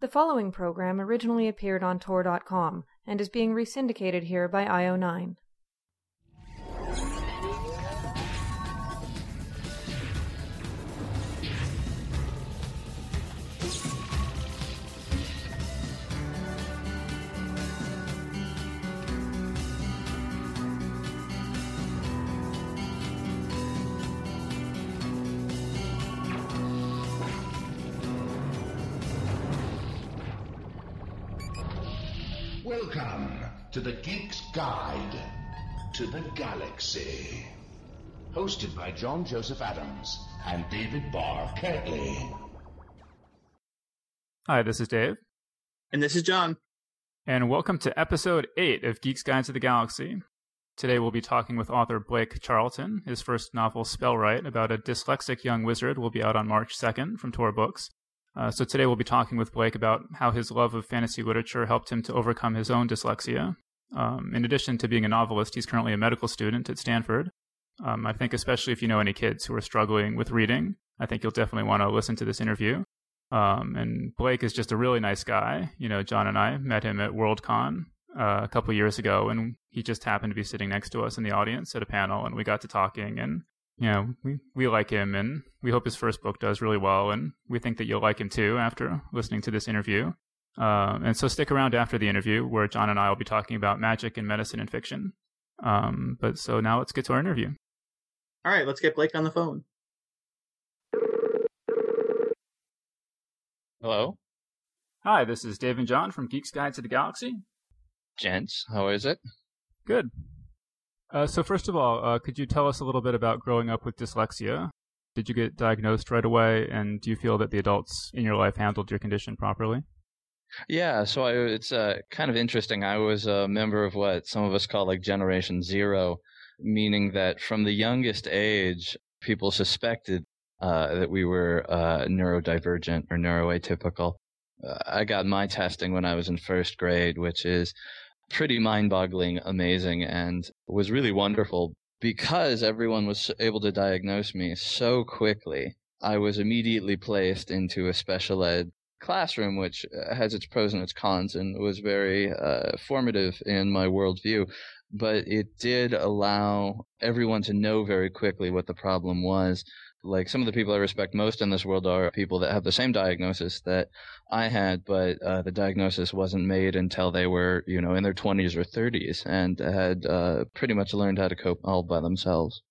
The following program originally appeared on Tor.com and is being resyndicated here by IO9. To the Geek's Guide to the Galaxy. Hosted by John Joseph Adams and David Barr Kirtley. Hi, this is Dave, And this is John. and welcome to episode 8 of Geek's Guide to the Galaxy. Today we'll be talking with author Blake Charlton. His first novel, Spellwright, about a dyslexic young wizard, will be out on March 2nd from Tor Books. Uh, so today we'll be talking with Blake about how his love of fantasy literature helped him to overcome his own dyslexia. Um, in addition to being a novelist, he's currently a medical student at Stanford. Um, I think, especially if you know any kids who are struggling with reading, I think you'll definitely want to listen to this interview. Um, and Blake is just a really nice guy. You know, John and I met him at Worldcon uh, a couple years ago, and he just happened to be sitting next to us in the audience at a panel, and we got to talking, and you know, we, we like him, and we hope his first book does really well, and we think that you'll like him too after listening to this interview. Uh, and so stick around after the interview, where John and I will be talking about magic and medicine and fiction. Um, but so now let's get to our interview. All right, let's get Blake on the phone. Hello, Hi, this is Dave and John from Geek's Guide to the Galaxy. gents. How is it? Good. Uh, so first of all, uh, could you tell us a little bit about growing up with dyslexia? Did you get diagnosed right away, and do you feel that the adults in your life handled your condition properly? Yeah, so I, it's uh, kind of interesting. I was a member of what some of us call like Generation Zero, meaning that from the youngest age, people suspected uh, that we were uh, neurodivergent or neuroatypical. Uh, I got my testing when I was in first grade, which is pretty mind-boggling, amazing, and was really wonderful because everyone was able to diagnose me so quickly. I was immediately placed into a special ed classroom, which uh, has its pros and its cons, and was very uh, formative in my worldview. But it did allow everyone to know very quickly what the problem was. Like some of the people I respect most in this world are people that have the same diagnosis that I had, but uh, the diagnosis wasn't made until they were, you know, in their 20s or 30s and had uh, pretty much learned how to cope all by themselves.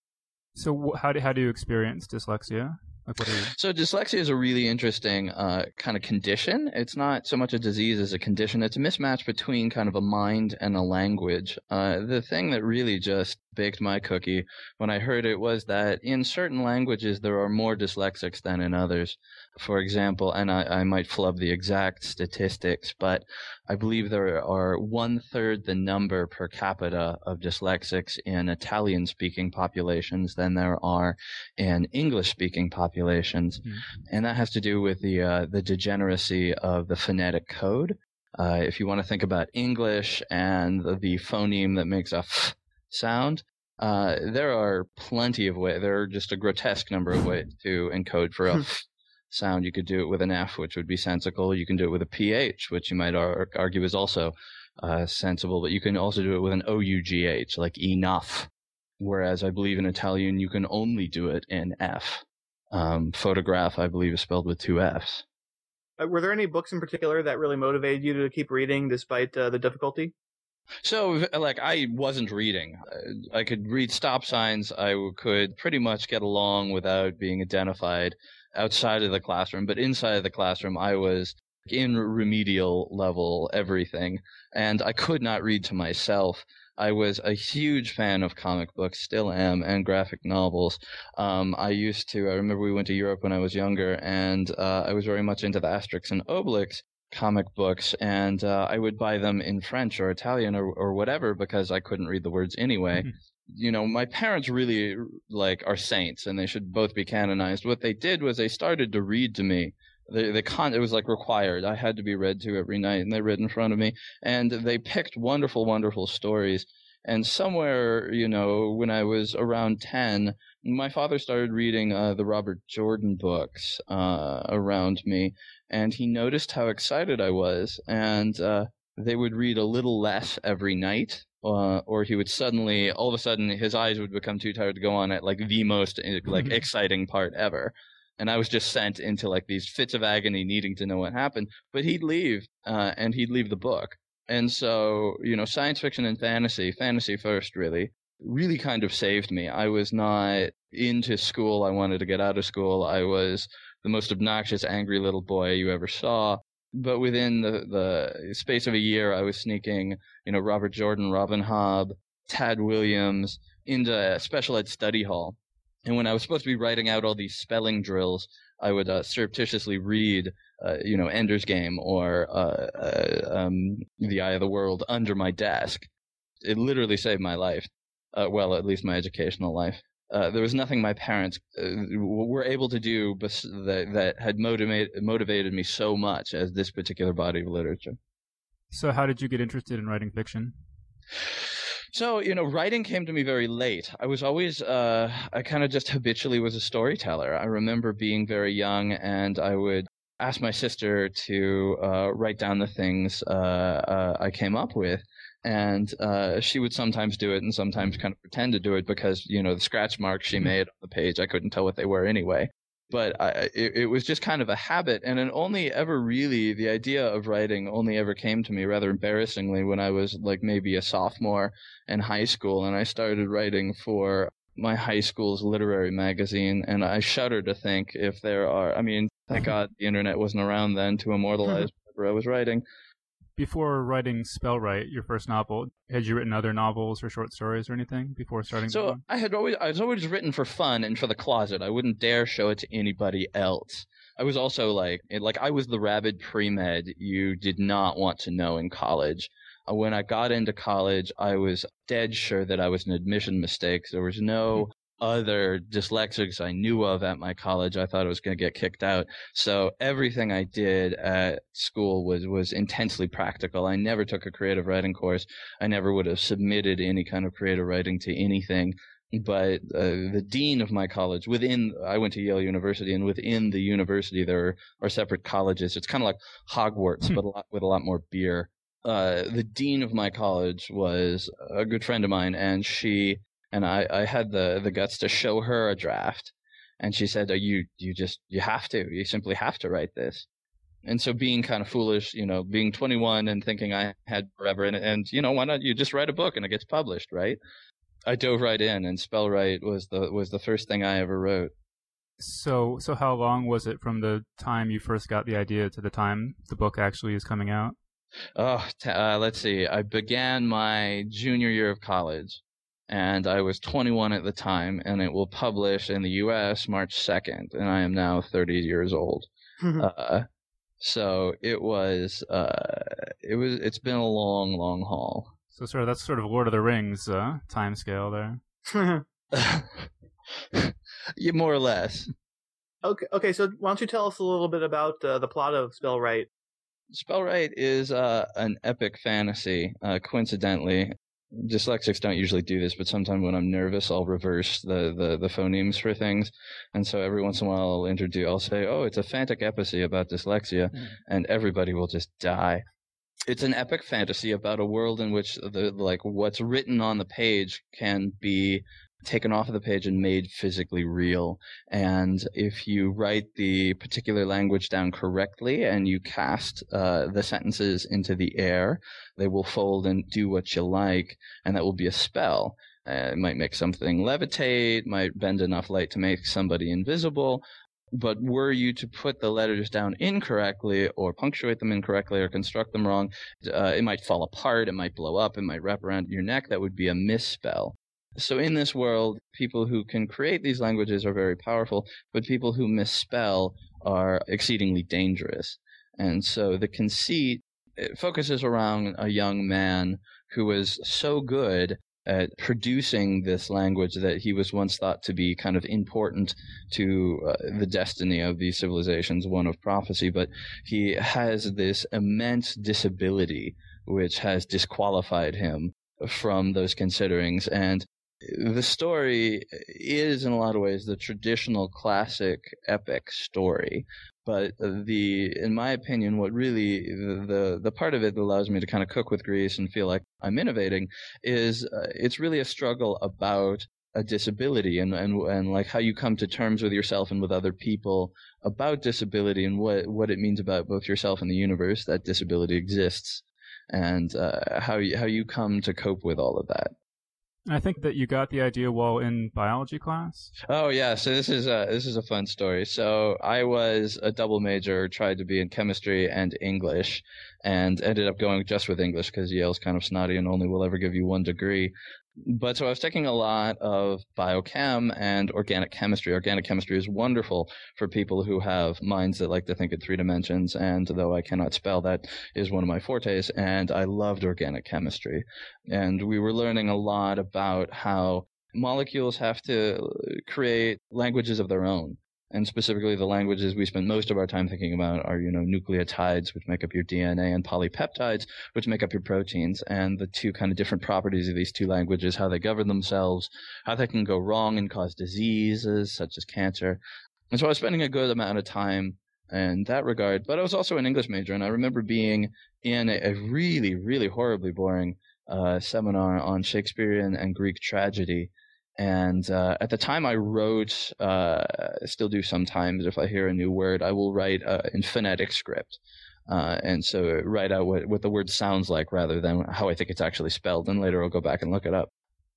So how do how do you experience dyslexia? Like what are you? So dyslexia is a really interesting uh, kind of condition. It's not so much a disease as a condition. It's a mismatch between kind of a mind and a language. Uh, the thing that really just baked my cookie when I heard it was that in certain languages there are more dyslexics than in others. For example, and I, I might flub the exact statistics, but I believe there are one third the number per capita of dyslexics in Italian speaking populations than there are in English speaking populations. Mhm. And that has to do with the, uh, the degeneracy of the phonetic code. Uh, if you want to think about English and the, the phoneme that makes a f sound, uh, there are plenty of ways. There are just a grotesque number of ways to encode for a sound. You could do it with an F, which would be sensible. You can do it with a PH, which you might ar- argue is also uh, sensible. But you can also do it with an OUGH, like enough. Whereas I believe in Italian, you can only do it in F. Um, photograph, I believe, is spelled with two Fs. Uh, were there any books in particular that really motivated you to keep reading despite uh, the difficulty? So, like, I wasn't reading. Uh, I could read stop signs. I could pretty much get along without being identified outside of the classroom. But inside of the classroom, I was in remedial level everything. And I could not read to myself. I was a huge fan of comic books, still am, and graphic novels. Um, I used to, I remember we went to Europe when I was younger, and uh, I was very much into the Asterix and Obelix comic books, and uh, I would buy them in French or Italian or, or whatever because I couldn't read the words anyway. Mhm. You know, my parents really like are saints, and they should both be canonized. What they did was they started to read to me. They, they con- it was like required. I had to be read to every night, and they read in front of me, and they picked wonderful, wonderful stories. And somewhere, you know, when I was around ten, my father started reading uh, the Robert Jordan books uh, around me, and he noticed how excited I was, and uh, they would read a little less every night. Uh, or he would suddenly, all of a sudden, his eyes would become too tired to go on at like the most eh, like exciting part ever, and I was just sent into like these fits of agony, needing to know what happened. But he'd leave, uh, and he'd leave the book, and so you know, science fiction and fantasy, fantasy first, really, really kind of saved me. I was not into school. I wanted to get out of school. I was the most obnoxious, angry little boy you ever saw. But within the, the space of a year, I was sneaking, you know, Robert Jordan, Robin Hobb, Tad Williams into a special ed study hall. And when I was supposed to be writing out all these spelling drills, I would uh, surreptitiously read, uh, you know, Ender's Game or uh, uh, um, The Eye of the World under my desk. It literally saved my life. Uh, well, at least my educational life. Uh, there was nothing my parents uh, were able to do bes- that, that had motivate, motivated me so much as this particular body of literature. So, how did you get interested in writing fiction? So, you know, writing came to me very late. I was always, uh, I kind of just habitually was a storyteller. I remember being very young and I would ask my sister to uh, write down the things uh, uh, I came up with. And uh, she would sometimes do it and sometimes mm-hmm. kind of pretend to do it because, you know, the scratch marks she mm-hmm. made on the page, I couldn't tell what they were anyway. But I, it, it was just kind of a habit. And it only ever really, the idea of writing only ever came to me rather embarrassingly when I was like maybe a sophomore in high school. And I started writing for my high school's literary magazine. And I shudder to think if there are, I mean, thank uh-huh. God the internet wasn't around then to immortalize uh-huh. whatever I was writing. Before writing Spellwright, your first novel, had you written other novels or short stories or anything before starting? So? I had always I was always written for fun and for the closet. I wouldn't dare show it to anybody else. I was also like like I was the rabid pre-med you did not want to know in college. Uh, When I got into college, I was dead sure that I was an admission mistake. There was no other dyslexics I knew of at my college. I thought I was going to get kicked out. So everything I did at school was was intensely practical. I never took a creative writing course. I never would have submitted any kind of creative writing to anything. But uh, the dean of my college, within I went to Yale University, and within the university there are, are separate colleges. It's kind of like Hogwarts, Hmm. but a lot, with a lot more beer. Uh, the dean of my college was a good friend of mine, and she and I, I had the the guts to show her a draft, and she said, "Oh, "You you just you have to, you simply have to write this." And so, being kind of foolish, you know, being 21 and thinking I had forever, and and you know, why not you just write a book and it gets published, right? I dove right in, and Spellwright was the was the first thing I ever wrote. So, so how long was it from the time you first got the idea to the time the book actually is coming out? Oh, t- uh, let's see. I began my junior year of college, and I was 21 at the time, and it will publish in the U.S. March 2nd, and I am now 30 years old. uh, so it was, uh, it was, it's been a long, long haul. So, sort of that's sort of Lord of the Rings uh, time scale there. yeah, more or less. okay, okay. So why don't you tell us a little bit about uh, the plot of Spellwright? Spellwright is uh, an epic fantasy. Uh, coincidentally, dyslexics don't usually do this, but sometimes when I'm nervous, I'll reverse the, the, the phonemes for things, and so every once in a while I'll introduce, I'll say, "Oh, it's a fantic epicy about dyslexia," Mm. and everybody will just die. It's an epic fantasy about a world in which the like what's written on the page can be taken off of the page and made physically real. And if you write the particular language down correctly and you cast uh, the sentences into the air, they will fold and do what you like, and that will be a spell. Uh, it might make something levitate, might bend enough light to make somebody invisible. But were you to put the letters down incorrectly, or punctuate them incorrectly, or construct them wrong, uh, it might fall apart, it might blow up, it might wrap around your neck. That would be a misspell. So in this world, people who can create these languages are very powerful, but people who misspell are exceedingly dangerous. And so the conceit it focuses around a young man who was so good at producing this language that he was once thought to be kind of important to uh, the destiny of these civilizations, one of prophecy, but he has this immense disability which has disqualified him from those considerings. And the story is, in a lot of ways, the traditional classic epic story, But the, in my opinion, what really the, the, part of it that allows me to kind of cook with grease and feel like I'm innovating is uh, it's really a struggle about a disability and, and and like how you come to terms with yourself and with other people about disability and what what it means about both yourself and the universe that disability exists and uh, how you, how you come to cope with all of that. I think that you got the idea while in biology class. Oh yeah, so this is a this is a fun story. So I was a double major, tried to be in chemistry and English, and ended up going just with English because Yale's kind of snotty and only will ever give you one degree but so I was taking a lot of biochem and organic chemistry. Organic chemistry is wonderful for people who have minds that like to think in three dimensions. And though I cannot spell, that is one of my fortes. And I loved organic chemistry. And we were learning a lot about how molecules have to uh, create languages of their own and specifically the languages we spend most of our time thinking about are, you know, nucleotides, which make up your DNA, and polypeptides, which make up your proteins, and the two kind of different properties of these two languages, how they govern themselves, how they can go wrong and cause diseases such as cancer. And so I was spending a good amount of time in that regard, but I was also an English major, and I remember being in a, a really, really horribly boring uh, seminar on Shakespearean and Greek tragedy and uh, at the time, I wrote, uh, still do sometimes. If I hear a new word, I will write uh, in phonetic script. And so write out what, what the word sounds like rather than how I think it's actually spelled. And later I'll go back and look it up.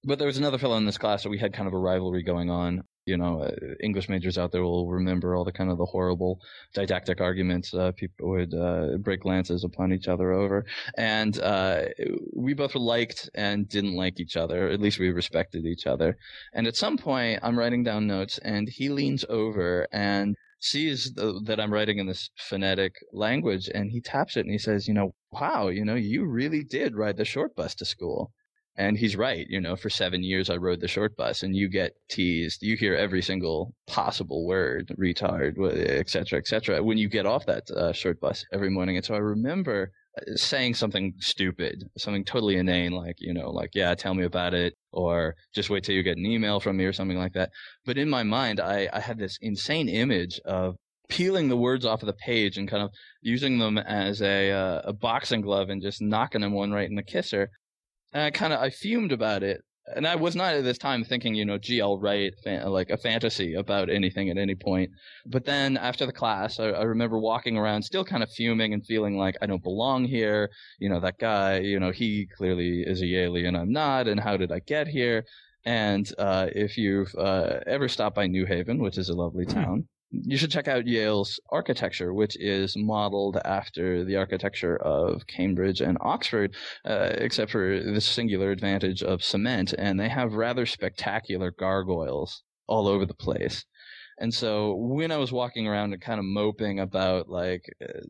But there was another fellow in this class that we had kind of a rivalry going on you know, uh, English majors out there will remember all the kind of the horrible didactic arguments uh, people would uh, break lances upon each other over. And uh, we both liked and didn't like each other. At least we respected each other. And at some point, I'm writing down notes, and he leans over and sees the, that I'm writing in this phonetic language, and he taps it and he says, "You know, wow, you know, you really did ride the short bus to school." And he's right. You know, for seven years I rode the short bus, and you get teased. You hear every single possible word, retard, et cetera, et cetera, when you get off that uh, short bus every morning. And so I remember uh, saying something stupid, something totally inane, like, you know, like, yeah, tell me about it, or just wait till you get an email from me or something like that. But in my mind, I, I had this insane image of peeling the words off of the page and kind of using them as a, uh, a boxing glove and just knocking them one right in the kisser and I kind of I fumed about it. And I was not at this time thinking, you know, gee, I'll write fan- like a fantasy about anything at any point. But then after the class, I, I remember walking around, still kind of fuming and feeling like I don't belong here. You know, that guy, you know, he clearly is a alien, I'm not. And how did I get here? And uh, if you've uh, ever stopped by New Haven, which is a lovely hmm. town, you should check out Yale's architecture, which is modeled after the architecture of Cambridge and Oxford, uh, except for the singular advantage of cement. And they have rather spectacular gargoyles all over the place. And so when I was walking around and kind of moping about like uh,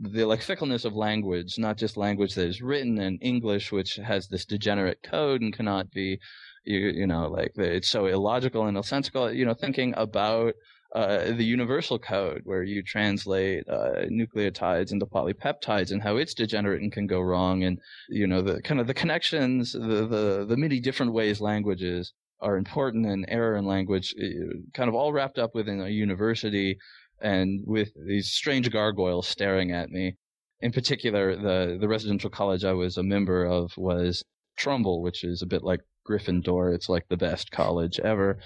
the like fickleness of language, not just language that is written in English, which has this degenerate code and cannot be, you, you know, like it's so illogical and nonsensical, you know, thinking about uh, the universal code where you translate uh, nucleotides into polypeptides and how it's degenerate and can go wrong and you know the kind of the connections the the, the many different ways languages are important and error in language uh, kind of all wrapped up within a university and with these strange gargoyles staring at me. In particular the the residential college I was a member of was Trumbull which is a bit like Gryffindor. It's like the best college ever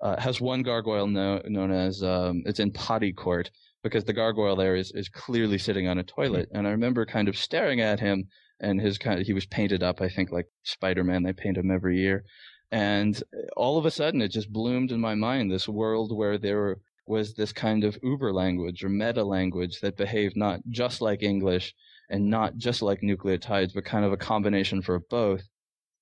uh, has one gargoyle no, known as um, it's in potty court because the gargoyle there is, is clearly sitting on a toilet. And I remember kind of staring at him and his kind of, he was painted up, I think like Spider-Man, they paint him every year. And all of a sudden it just bloomed in my mind, this world where there was this kind of uber language or meta language that behaved not just like English and not just like nucleotides, but kind of a combination for both.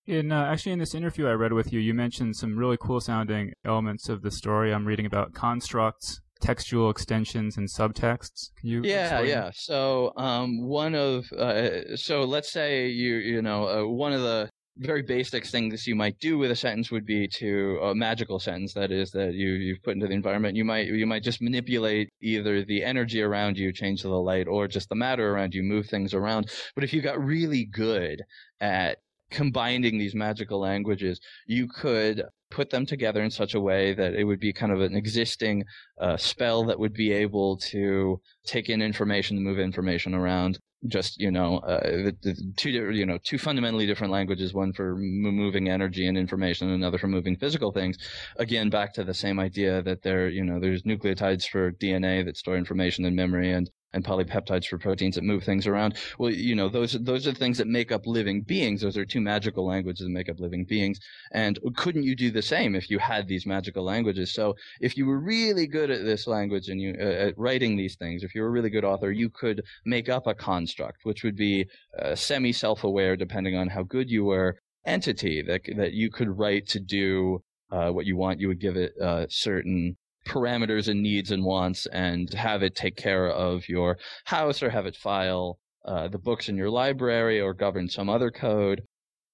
In uh, actually in this interview I read with you, you mentioned some really cool sounding elements of the story. I'm reading about constructs, textual extensions, and subtexts. Can you? Yeah, explain? yeah. So um, one of uh, so let's say you you know uh, one of the very basic things you might do with a sentence would be to a magical sentence that is that you you've put into the environment you might you might just manipulate either the energy around you change the light or just the matter around you move things around but if you got really good at combining these magical languages, you could put them together in such a way that it would be kind of an existing uh, spell that would be able to take in information, move information around. Just you know, uh, the, the two you know two fundamentally different languages, one for moving energy and information, and another for moving physical things. Again, back to the same idea that there you know there's nucleotides for DNA that store information and memory, and and polypeptides for proteins that move things around. Well, you know, those those are things that make up living beings. Those are two magical languages that make up living beings. And couldn't you do the same if you had these magical languages? So if you were really good at this language and you uh, at writing these things, if you were a really good author, you could make up a construct which would be uh, semi self-aware, depending on how good you were, entity that that you could write to do uh, what you want. You would give it uh, certain parameters and needs and wants and have it take care of your house or have it file uh, the books in your library or govern some other code.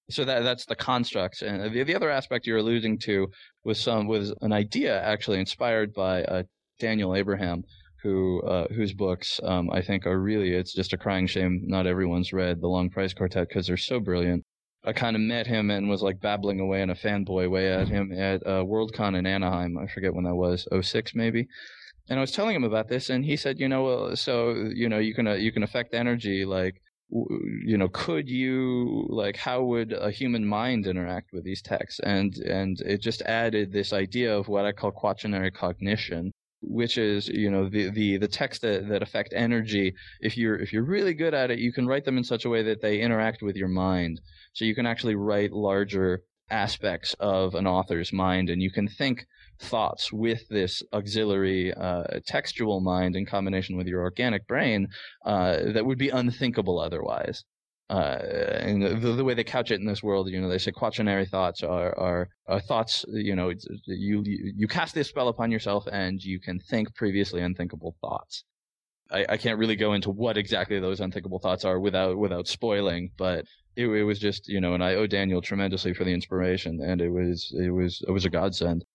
So that that's the constructs. And the, the other aspect you're alluding to was some was an idea actually inspired by uh, Daniel Abraham, who uh, whose books um, I think are really it's just a crying shame not everyone's read the Long Price Quartet because they're so brilliant. I kind of met him and was like babbling away in a fanboy way at him at uh, Worldcon in Anaheim. I forget when that was, 06 maybe. And I was telling him about this, and he said, you know, well, so you know, you can uh, you can affect energy, like, you know, could you like, how would a human mind interact with these texts? And and it just added this idea of what I call quaternary cognition, which is you know the the the texts that, that affect energy if you're if you're really good at it you can write them in such a way that they interact with your mind so you can actually write larger aspects of an author's mind and you can think thoughts with this auxiliary uh, textual mind in combination with your organic brain uh, that would be unthinkable otherwise. Uh, and the, the, way they couch it in this world, you know, they say quaternary thoughts are, are, are thoughts, you know, you, you cast this spell upon yourself and you can think previously unthinkable thoughts. I, I can't really go into what exactly those unthinkable thoughts are without without spoiling, but it, it was just you know, and I owe Daniel tremendously for the inspiration, and it was it was it was a godsend.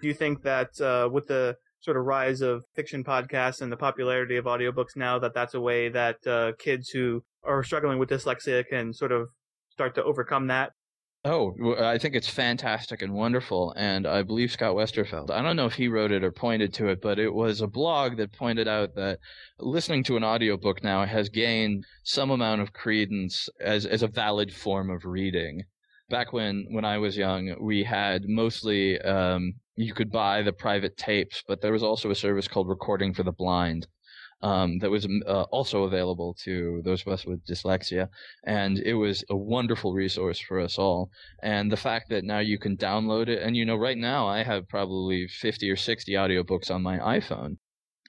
Do you think that uh, with the sort of rise of fiction podcasts and the popularity of audiobooks now, that that's a way that uh, kids who are struggling with dyslexia can sort of start to overcome that? Oh, I think it's fantastic and wonderful. And I believe Scott Westerfeld, I don't know if he wrote it or pointed to it, but it was a blog that pointed out that listening to an audiobook now has gained some amount of credence as, as a valid form of reading. Back when, when I was young, we had mostly, um, you could buy the private tapes, but there was also a service called Recording for the Blind um, that was uh, also available to those of us with dyslexia. And it was a wonderful resource for us all. And the fact that now you can download it, and you know, right now I have probably 50 or 60 audiobooks on my iPhone.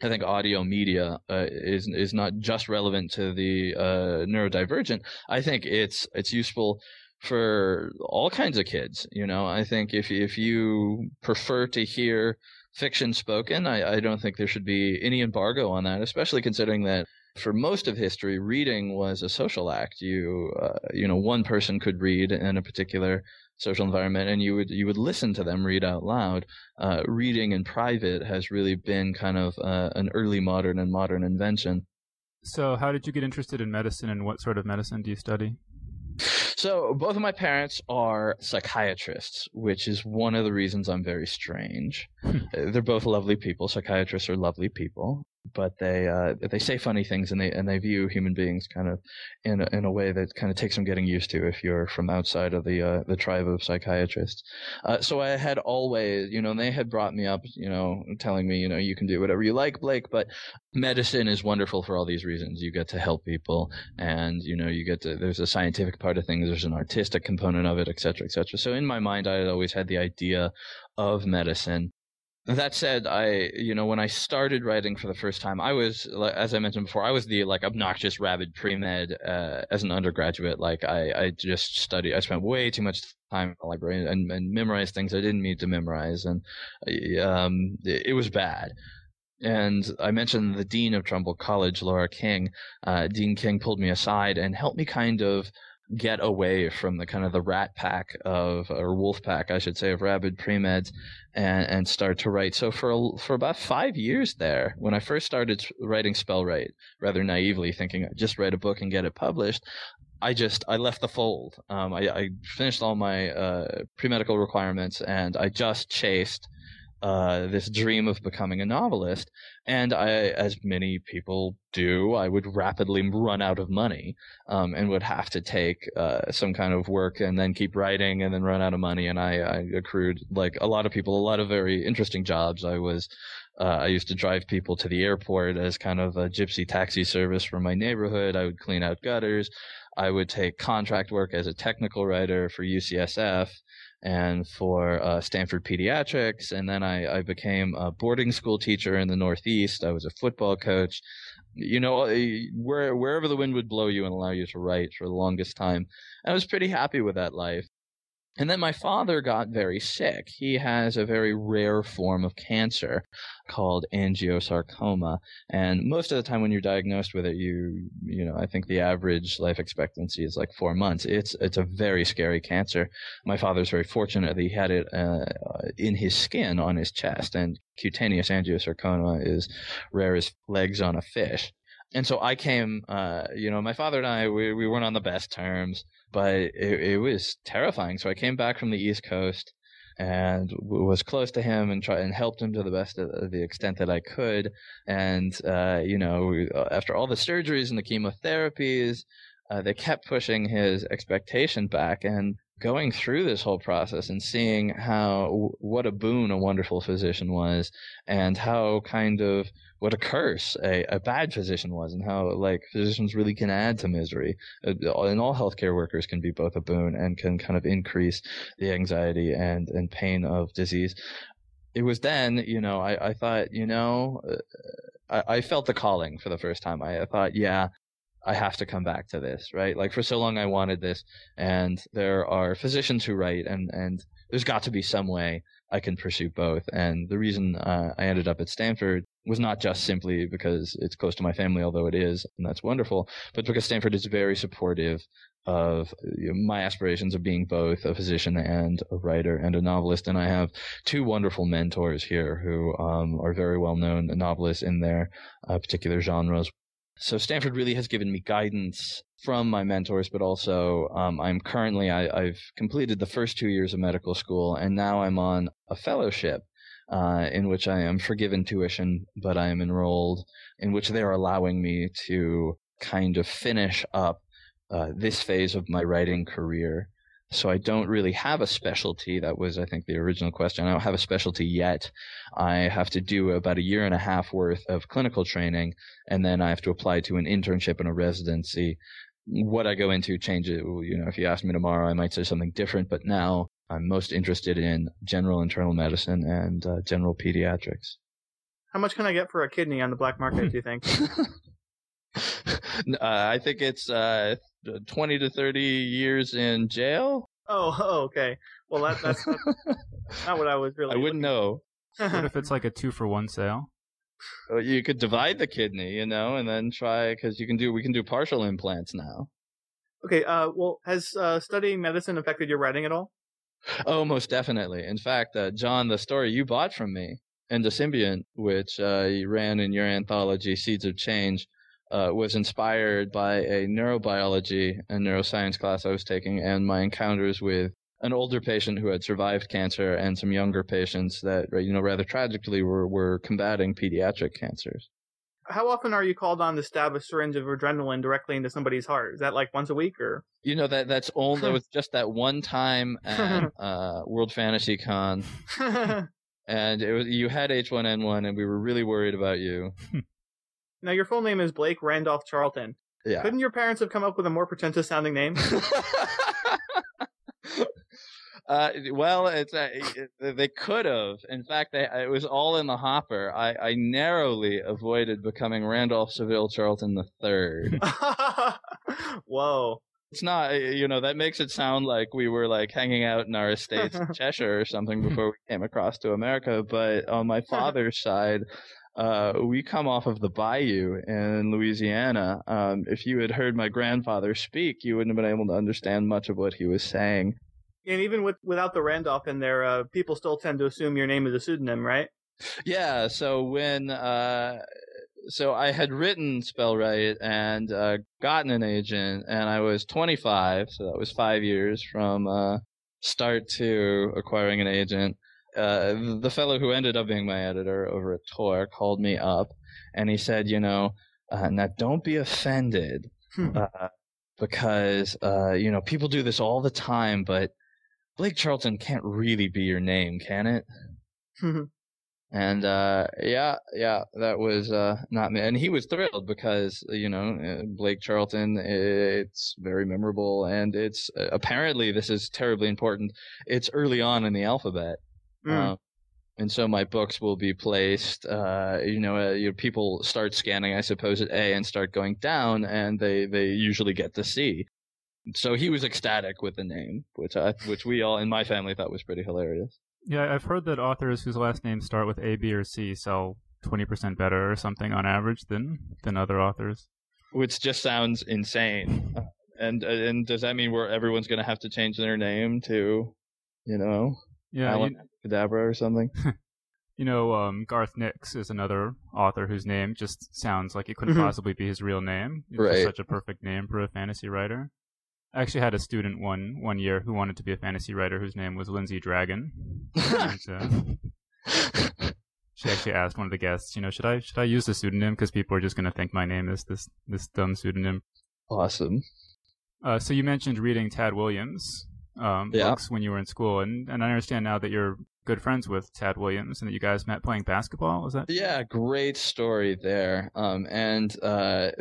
I think audio media uh, is is not just relevant to the uh, neurodivergent. I think it's it's useful for all kinds of kids. You know, I think if if you prefer to hear fiction spoken. I, I don't think there should be any embargo on that, especially considering that for most of history, reading was a social act. You, uh, you know, one person could read in a particular social environment, and you would you would listen to them read out loud. Uh, reading in private has really been kind of uh, an early modern and modern invention. So, how did you get interested in medicine, and what sort of medicine do you study? So both of my parents are psychiatrists, which is one of the reasons I'm very strange. Hmm. They're both lovely people. Psychiatrists are lovely people but they uh, they say funny things and they and they view human beings kind of in a, in a way that kind of takes some getting used to if you're from outside of the uh, the tribe of psychiatrists. Uh, so I had always, you know, they had brought me up, you know, telling me, you know, you can do whatever you like, Blake, but medicine is wonderful for all these reasons. You get to help people, and you know, you get to. There's a scientific part of things. There's an artistic component of it, et cetera, et cetera. So in my mind, I had always had the idea of medicine that said, I, you know, when I started writing for the first time, I was, as I mentioned before, I was the like obnoxious rabid pre-med uh, as an undergraduate. Like I, I just studied, I spent way too much time in the library and, and memorized things I didn't need to memorize. And, um, it, it was bad. And I mentioned the dean of Trumbull College, Laura King. Uh, dean King pulled me aside and helped me kind of get away from the kind of the rat pack of or wolf pack I should say of rabid pre-meds and and start to write so for for about 5 years there when I first started writing spell rather naively thinking I just write a book and get it published I just I left the fold. Um, I, I finished all my uh, pre medical requirements, and I just chased uh, this dream of becoming a novelist. And I, as many people do, I would rapidly run out of money um, and would have to take uh, some kind of work and then keep writing and then run out of money. And I, I accrued, like a lot of people, a lot of very interesting jobs. I was uh, I used to drive people to the airport as kind of a gypsy taxi service for my neighborhood. I would clean out gutters. I would take contract work as a technical writer for UCSF and for uh, Stanford Pediatrics. And then I, I, became a boarding school teacher in the Northeast. I was a football coach. You know, where, wherever the wind would blow you and allow you to write for the longest time. I was pretty happy with that life. And then my father got very sick. He has a very rare form of cancer called angiosarcoma. And most of the time when you're diagnosed with it, you, you know, I think the average life expectancy is like four months. It's, it's a very scary cancer. My father's very fortunate that he had it uh, in his skin on his chest and cutaneous angiosarcoma is rare as legs on a fish and so I came, uh, you know, my father and I, we, we weren't on the best terms but it, it was terrifying. So I came back from the East Coast and was close to him and try and helped him to the best of the extent that I could. And uh, you know, after all the surgeries and the chemotherapies, uh, they kept pushing his expectation back. And going through this whole process and seeing how what a boon a wonderful physician was, and how kind of what a curse a, a bad physician was and how like physicians really can add to misery. Uh, and all healthcare workers can be both a boon and can kind of increase the anxiety and, and pain of disease. It was then you know i, I thought you know uh, I, I felt the calling for the first time. I, I thought yeah I have to come back to this, right? Like for so long I wanted this and there are physicians who write and, and there's got to be some way I can pursue both. And the reason uh, I ended up at Stanford was not just simply because it's close to my family, although it is, and that's wonderful, but because Stanford is very supportive of my aspirations of being both a physician and a writer and a novelist. And I have two wonderful mentors here who um, are very well known novelists in their uh, particular genres. So Stanford really has given me guidance from my mentors, but also um, I'm currently I, have completed the first two years of medical school, and now I'm on a fellowship uh, in which I am forgiven tuition, but I am enrolled, in which they are allowing me to kind of finish up uh, this phase of my writing career. So I don't really have a specialty. That was, I think, the original question. I don't have a specialty yet. I have to do about a year and a half worth of clinical training, and then I have to apply to an internship and a residency. What I go into changes. You know, if you ask me tomorrow, I might say something different. But now I'm most interested in general internal medicine and uh, general pediatrics. How much can I get for a kidney on the black market? do you think? uh, I think it's uh, 20 to 30 years in jail. Oh, oh okay. Well, that, that's not, not, what I was really. I wouldn't know. what if it's like a two for one sale? Well, you could divide the kidney, you know, and then try because you can do we can do partial implants now. Okay. Uh, well, has uh, studying medicine affected your writing at all? Oh, most definitely. In fact, uh, John, the story you bought from me, Endosymbiont, which uh, you ran in your anthology, Seeds of Change, uh, was inspired by a neurobiology and neuroscience class I was taking and my encounters with an older patient who had survived cancer and some younger patients that, you know, rather tragically were, were combating pediatric cancers. How often are you called on to stab a syringe of adrenaline directly into somebody's heart? Is that like once a week or? You know, that that's only, that was just that one time at uh, World Fantasy Con. and it was, you had H1N1 and we were really worried about you. Now, your full name is Blake Randolph Charlton. Yeah. Couldn't your parents have come up with a more pretentious sounding name? uh, well, it's uh, it, they could have. In fact, they, it was all in the hopper. I, I narrowly avoided becoming Randolph Seville Charlton the third. Whoa. It's not, you know, that makes it sound like we were like hanging out in our estates in Cheshire or something before we came across to America. But on my father's side, uh, we come off of the bayou in Louisiana. Um, if you had heard my grandfather speak, you wouldn't have been able to understand much of what he was saying. And even with without the Randolph in there, uh, people still tend to assume your name is a pseudonym, right? Yeah. So when uh, so I had written Spellwright and uh, gotten an agent, and I was 25, so that was five years from uh, start to acquiring an agent. Uh, the fellow who ended up being my editor over at Tor called me up, and he said, you know, uh, now don't be offended, Hmm. uh, because uh, you know people do this all the time, but Blake Charlton can't really be your name, can it? And uh, yeah, yeah, that was uh, not me. And he was thrilled because you know Blake Charlton. It's very memorable, and it's apparently this is terribly important. It's early on in the alphabet, Mm. uh, and so my books will be placed. Uh, you know, uh, you people start scanning, I suppose, at A and start going down, and they they usually get to C. So he was ecstatic with the name, which I, which we all in my family thought was pretty hilarious. Yeah, I've heard that authors whose last names start with A, B, or C sell twenty percent better or something on average than than other authors. which just sounds insane. Uh, And and does that mean where everyone's going to have to change their name to, you know, Yeah, Alan you, Cadabra or something? you know, um, Garth Nix is another author whose name just sounds like it couldn't Mhm. possibly be his real name. It's Mm-hmm. Right. such a perfect name for a fantasy writer. I actually had a student one one year who wanted to be a fantasy writer whose name was Lindsay Dragon. and, uh, she actually asked one of the guests, you know, should I should I use the pseudonym because people are just going to think my name is this this dumb pseudonym. awesome. Uh, so you mentioned reading Tad Williams um, Yeah. books when you were in school, and, and I understand now that you're good friends with Tad Williams and that you guys met playing basketball. Is that? Yeah, great story there. Um, and uh,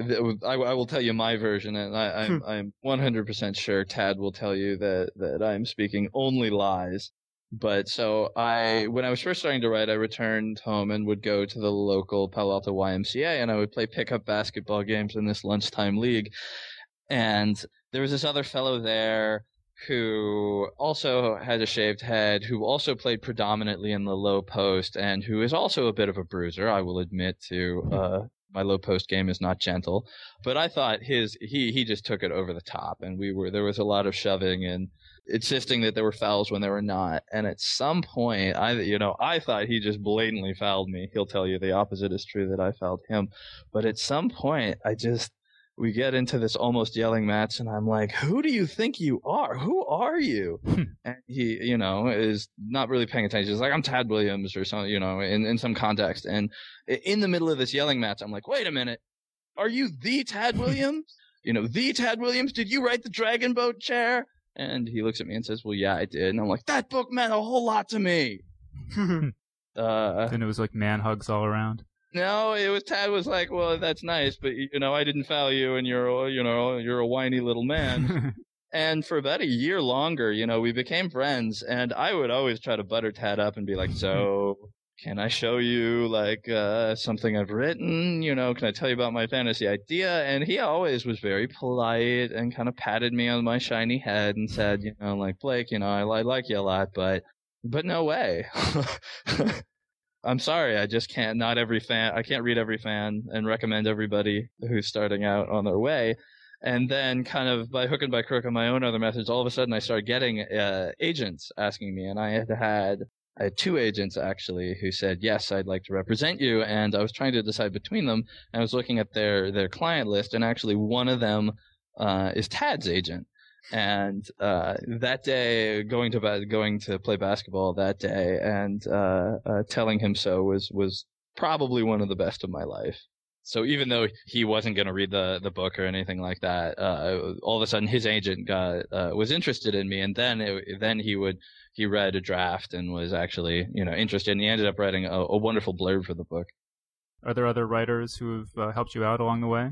I, I will tell you my version, and I, I'm I'm 100% sure Tad will tell you that that I'm speaking only lies. But so I, when I was first starting to write, I returned home and would go to the local Palo Alto YMCA, and I would play pickup basketball games in this lunchtime league. And there was this other fellow there who also has a shaved head, who also played predominantly in the low post, and who is also a bit of a bruiser. I will admit to uh, my low post game is not gentle, but I thought his he he just took it over the top, and we were there was a lot of shoving and insisting that there were fouls when there were not. And at some point, I you know I thought he just blatantly fouled me. He'll tell you the opposite is true that I fouled him, but at some point, I just we get into this almost yelling match and I'm like, who do you think you are? Who are you? and he, you know, is not really paying attention. He's like, I'm Tad Williams or something, you know, in, in some context. And in the middle of this yelling match, I'm like, wait a minute. Are you the Tad Williams? you know, the Tad Williams? Did you write the Dragonbone Chair? And he looks at me and says, well, yeah, I did. And I'm like, that book meant a whole lot to me. Uh, Then it was like man hugs all around. No, it was Tad was like, well, that's nice, but you know, I didn't foul you, and you're, you know, you're a whiny little man. and for about a year longer, you know, we became friends, and I would always try to butter Tad up and be like, so. Can I show you like uh, something I've written? You know, can I tell you about my fantasy idea? And he always was very polite and kind of patted me on my shiny head and said, you know, like Blake, you know, I, I like you a lot, but but no way. I'm sorry, I just can't. Not every fan. I can't read every fan and recommend everybody who's starting out on their way. And then, kind of by hook and by crook on my own other methods, all of a sudden I started getting uh, agents asking me, and I had had I had two agents actually who said yes, I'd like to represent you, and I was trying to decide between them. And I was looking at their their client list, and actually one of them uh, is Tad's agent. And uh, that day, going to going to play basketball that day, and uh, uh, telling him so was was probably one of the best of my life. So even though he wasn't going to read the the book or anything like that, uh, all of a sudden his agent got uh, was interested in me, and then it, then he would he read a draft and was actually you know interested, and he ended up writing a, a wonderful blurb for the book. Are there other writers who have uh, helped you out along the way?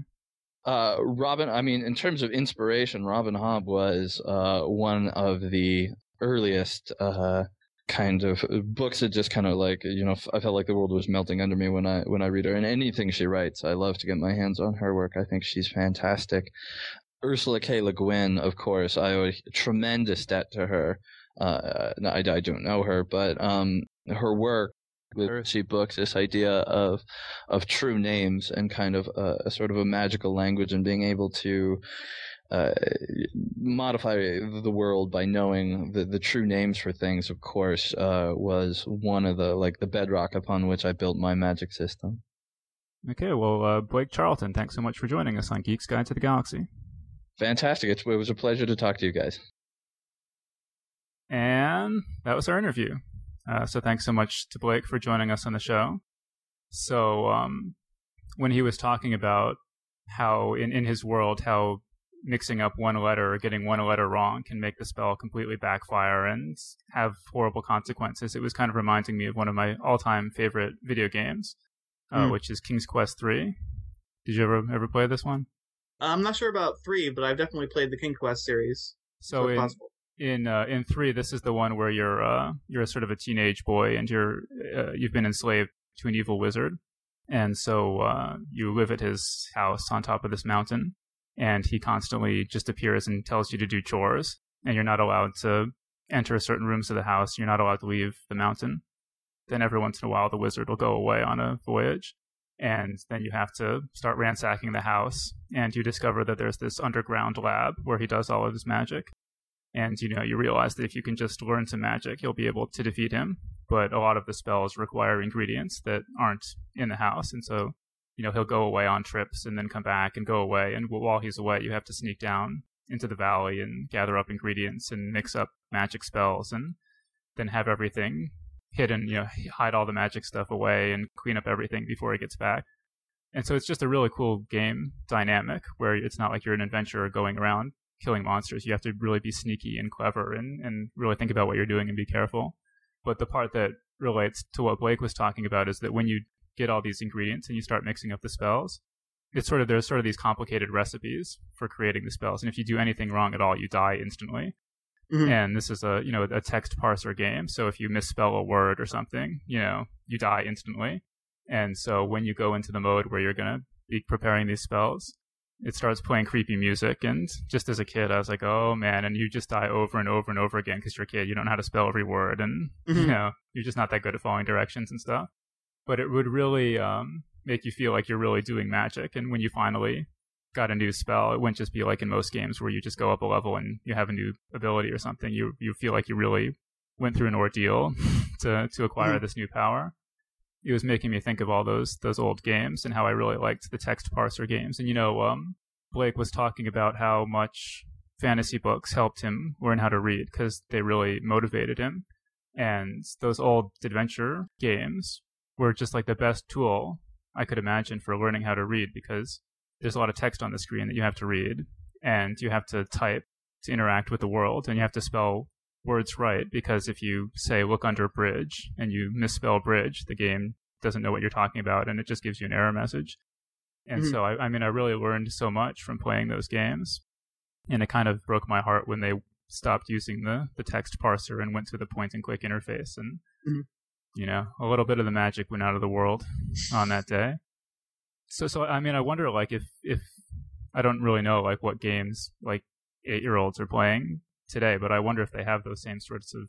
Uh, Robin, I mean, in terms of inspiration, Robin Hobb was uh, one of the earliest uh, kind of books that just kind of like you know I felt like the world was melting under me when I when I read her and anything she writes. I love to get my hands on her work. I think she's fantastic. Ursula K. Le Guin, of course, I owe a tremendous debt to her. Uh, I, I don't know her, but um, her work with she books this idea of of true names and kind of a, a sort of a magical language and being able to uh, modify the world by knowing the, the true names for things of course uh, was one of the like the bedrock upon which I built my magic system Okay, well, uh, Blake Charlton, thanks so much for joining us on Geeks Guide to the Galaxy. Fantastic. It's, it was a pleasure to talk to you guys. And that was our interview. Uh, so thanks so much to Blake for joining us on the show. So um, when he was talking about how in, in his world how mixing up one letter or getting one letter wrong can make the spell completely backfire and have horrible consequences. It was kind of reminding me of one of my all-time favorite video games, uh, mm. which is King's Quest Three. Did you ever ever play this one? I'm not sure about three, but I've definitely played the King Quest series. So, in in uh, in three, this is the one where you're uh, you're sort of a teenage boy and you're uh, you've been enslaved to an evil wizard, and so uh, you live at his house on top of this mountain, and he constantly just appears and tells you to do chores, and you're not allowed to enter certain rooms of the house. You're not allowed to leave the mountain. Then every once in a while, the wizard will go away on a voyage, and then you have to start ransacking the house, and you discover that there's this underground lab where he does all of his magic. And you know, you realize that if you can just learn some magic, you'll be able to defeat him. But a lot of the spells require ingredients that aren't in the house, and so you know, he'll go away on trips and then come back and go away. And while he's away, you have to sneak down into the valley and gather up ingredients and mix up magic spells and then have everything hidden, you know, hide all the magic stuff away and clean up everything before he gets back. And so it's just a really cool game dynamic where it's not like you're an adventurer going around killing monsters. You have to really be sneaky and clever and, and really think about what you're doing and be careful. But the part that relates to what Blake was talking about is that when you get all these ingredients and you start mixing up the spells, it's sort of there's sort of these complicated recipes for creating the spells, and if you do anything wrong at all, you die instantly. Mm-hmm. And this is a you know a text parser game, so if you misspell a word or something, you know you die instantly. And so when you go into the mode where you're gonna be preparing these spells, it starts playing creepy music. And just as a kid, I was like, oh man, and you just die over and over and over again because you're a kid. You don't know how to spell every word, and mm-hmm. you know you're just not that good at following directions and stuff but it would really um, make you feel like you're really doing magic. And when you finally got a new spell, it wouldn't just be like in most games where you just go up a level and you have a new ability or something. You you feel like you really went through an ordeal to to acquire mm-hmm. this new power. It was making me think of all those those old games and how I really liked the text parser games. And you know, um, Blake was talking about how much fantasy books helped him learn how to read because they really motivated him. And those old adventure games were just like the best tool I could imagine for learning how to read because there's a lot of text on the screen that you have to read and you have to type to interact with the world and you have to spell words right because if you say look under bridge and you misspell bridge, the game doesn't know what you're talking about and it just gives you an error message. And mm-hmm. so I, I mean I really learned so much from playing those games. And it kind of broke my heart when they stopped using the, the text parser and went to the point and click interface and mm-hmm you know, a little bit of the magic went out of the world on that day. So, so I mean, I wonder, like, if if I don't really know, like, what games like eight year olds are playing today, but I wonder if they have those same sorts of,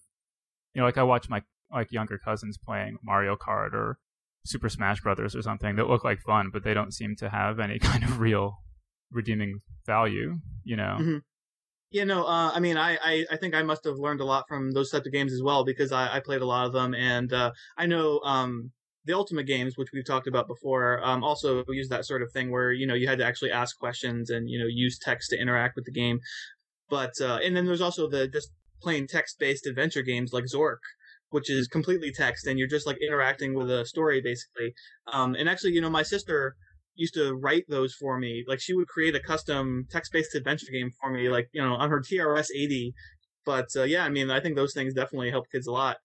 you know, like I watch my like younger cousins playing Mario Kart or Super Smash Brothers or something that look like fun, but they don't seem to have any kind of real redeeming value, you know. Mm-hmm. Yeah, no, uh, I mean, I, I, I, think I must have learned a lot from those types of games as well because I, I played a lot of them, and uh, I know um, the Ultima games, which we've talked about before, um, also use that sort of thing where you know you had to actually ask questions and you know use text to interact with the game. But uh, and then there's also the just plain text-based adventure games like Zork, which is completely text and you're just like interacting with a story basically. Um, and actually, you know, my sister used to write those for me. Like she would create a custom text-based adventure game for me, like you know on her TRS 80. But uh, yeah, I mean, I think those things definitely help kids a lot.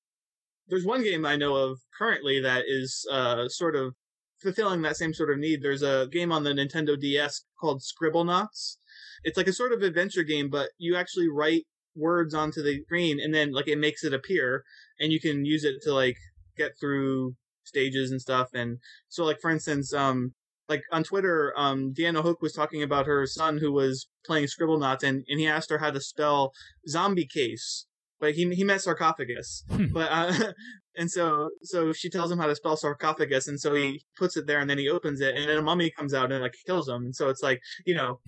There's one game I know of currently that is uh, sort of fulfilling that same sort of need. There's a game on the Nintendo DS called Scribblenauts. It's like a sort of adventure game, but you actually write words onto the screen and then like it makes it appear and you can use it to like get through stages and stuff. And so like for instance, um, like on Twitter, um, Deanna Hook was talking about her son who was playing Scribblenauts, and, and he asked her how to spell zombie case. But he he meant sarcophagus. Hmm. but uh, and so so she tells him how to spell sarcophagus, and so he puts it there, and then he opens it, and then a mummy comes out and like kills him. And so it's like you know.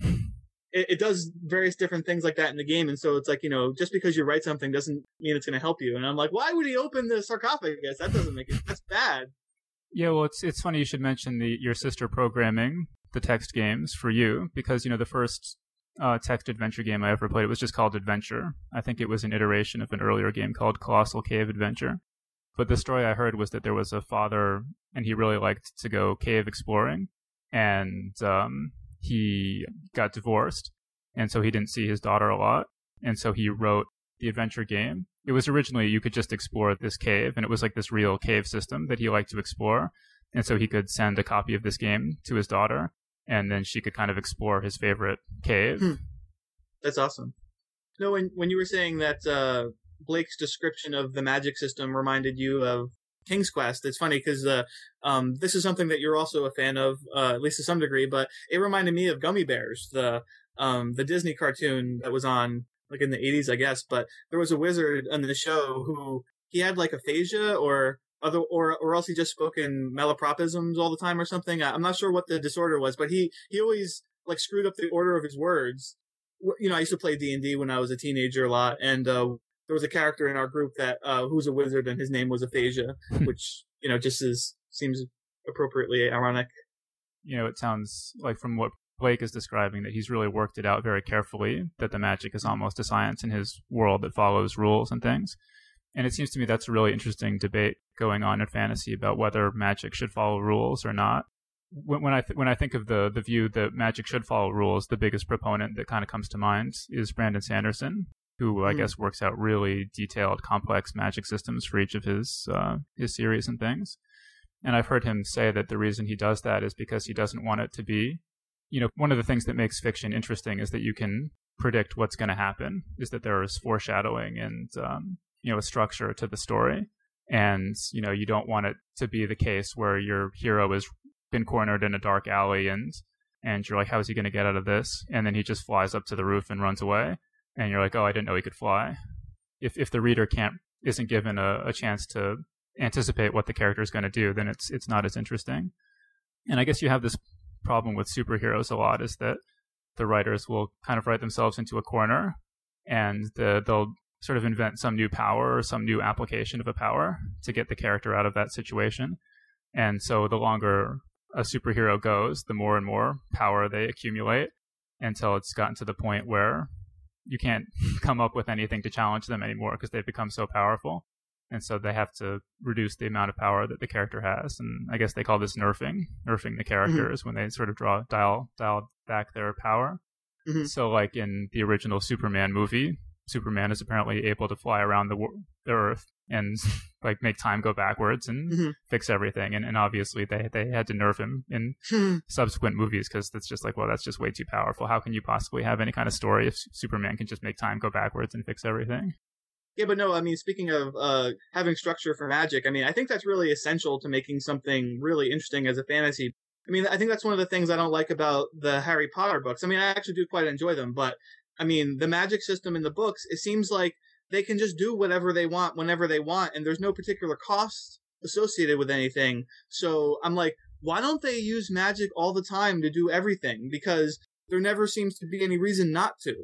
It, it does various different things like that in the game, and so it's like you know, just because you write something doesn't mean it's going to help you. And I'm like, why would he open the sarcophagus? That doesn't make it. That's bad Yeah, well, it's it's funny you should mention the your sister programming the text games for you because you know the first uh, text adventure game I ever played it was just called Adventure. I think it was an iteration of an earlier game called Colossal Cave Adventure. But the story I heard was that there was a father and he really liked to go cave exploring, and um, he got divorced, and so he didn't see his daughter a lot, and so he wrote the adventure game. It was originally you could just explore this cave, and it was like this real cave system that he liked to explore. And so he could send a copy of this game to his daughter, and then she could kind of explore his favorite cave. Hmm. That's awesome. No, when when you were saying that uh, Blake's description of the magic system reminded you of King's Quest, it's funny because uh, um, this is something that you're also a fan of, uh, at least to some degree. But it reminded me of Gummi Bears, the um, the Disney cartoon that was on like in the 80s, I guess. But there was a wizard on the show who he had like aphasia or other, or or else he just spoke in malapropisms all the time or something. I'm not sure what the disorder was, but he he always like screwed up the order of his words. You know, I used to play D and D when I was a teenager a lot, and uh, there was a character in our group that uh, who's a wizard, and his name was Aphasia, which you know just is seems appropriately ironic. You know, it sounds like from what Blake is describing that he's really worked it out very carefully, that the magic is almost a science in his world that follows rules and things. And it seems to me that's a really interesting debate going on in fantasy about whether magic should follow rules or not. When, when I th- when I think of the the view that magic should follow rules, the biggest proponent that kind of comes to mind is Brandon Sanderson, who I mm. guess works out really detailed, complex magic systems for each of his uh, his series and things. And I've heard him say that the reason he does that is because he doesn't want it to be you know, one of the things that makes fiction interesting is that you can predict what's going to happen. Is that there is foreshadowing and um, you know a structure to the story, and you know you don't want it to be the case where your hero has been cornered in a dark alley and and you're like, how is he going to get out of this? And then he just flies up to the roof and runs away, and you're like, oh, I didn't know he could fly. If if the reader can't isn't given a, a chance to anticipate what the character is going to do, then it's it's not as interesting. And I guess you have this problem with superheroes a lot is that the writers will kind of write themselves into a corner and the, they'll sort of invent some new power or some new application of a power to get the character out of that situation. And so the longer a superhero goes, the more and more power they accumulate until it's gotten to the point where you can't come up with anything to challenge them anymore because they've become so powerful and so they have to reduce the amount of power that the character has. And I guess they call this nerfing, nerfing the characters mm-hmm. when they sort of draw dial dial back their power. Mm-hmm. So, like in the original Superman movie, Superman is apparently able to fly around the, the Earth and like make time go backwards and mm-hmm. fix everything. And, and obviously they they had to nerf him in subsequent movies because that's just like, well, that's just way too powerful. How can you possibly have any kind of story if Superman can just make time go backwards and fix everything? Yeah, but no, I mean, speaking of uh, having structure for magic, I mean, I think that's really essential to making something really interesting as a fantasy. I mean, I think that's one of the things I don't like about the Harry Potter books. I mean, I actually do quite enjoy them, but I mean, the magic system in the books, it seems like they can just do whatever they want whenever they want, and there's no particular cost associated with anything. So I'm like, why don't they use magic all the time to do everything? Because there never seems to be any reason not to.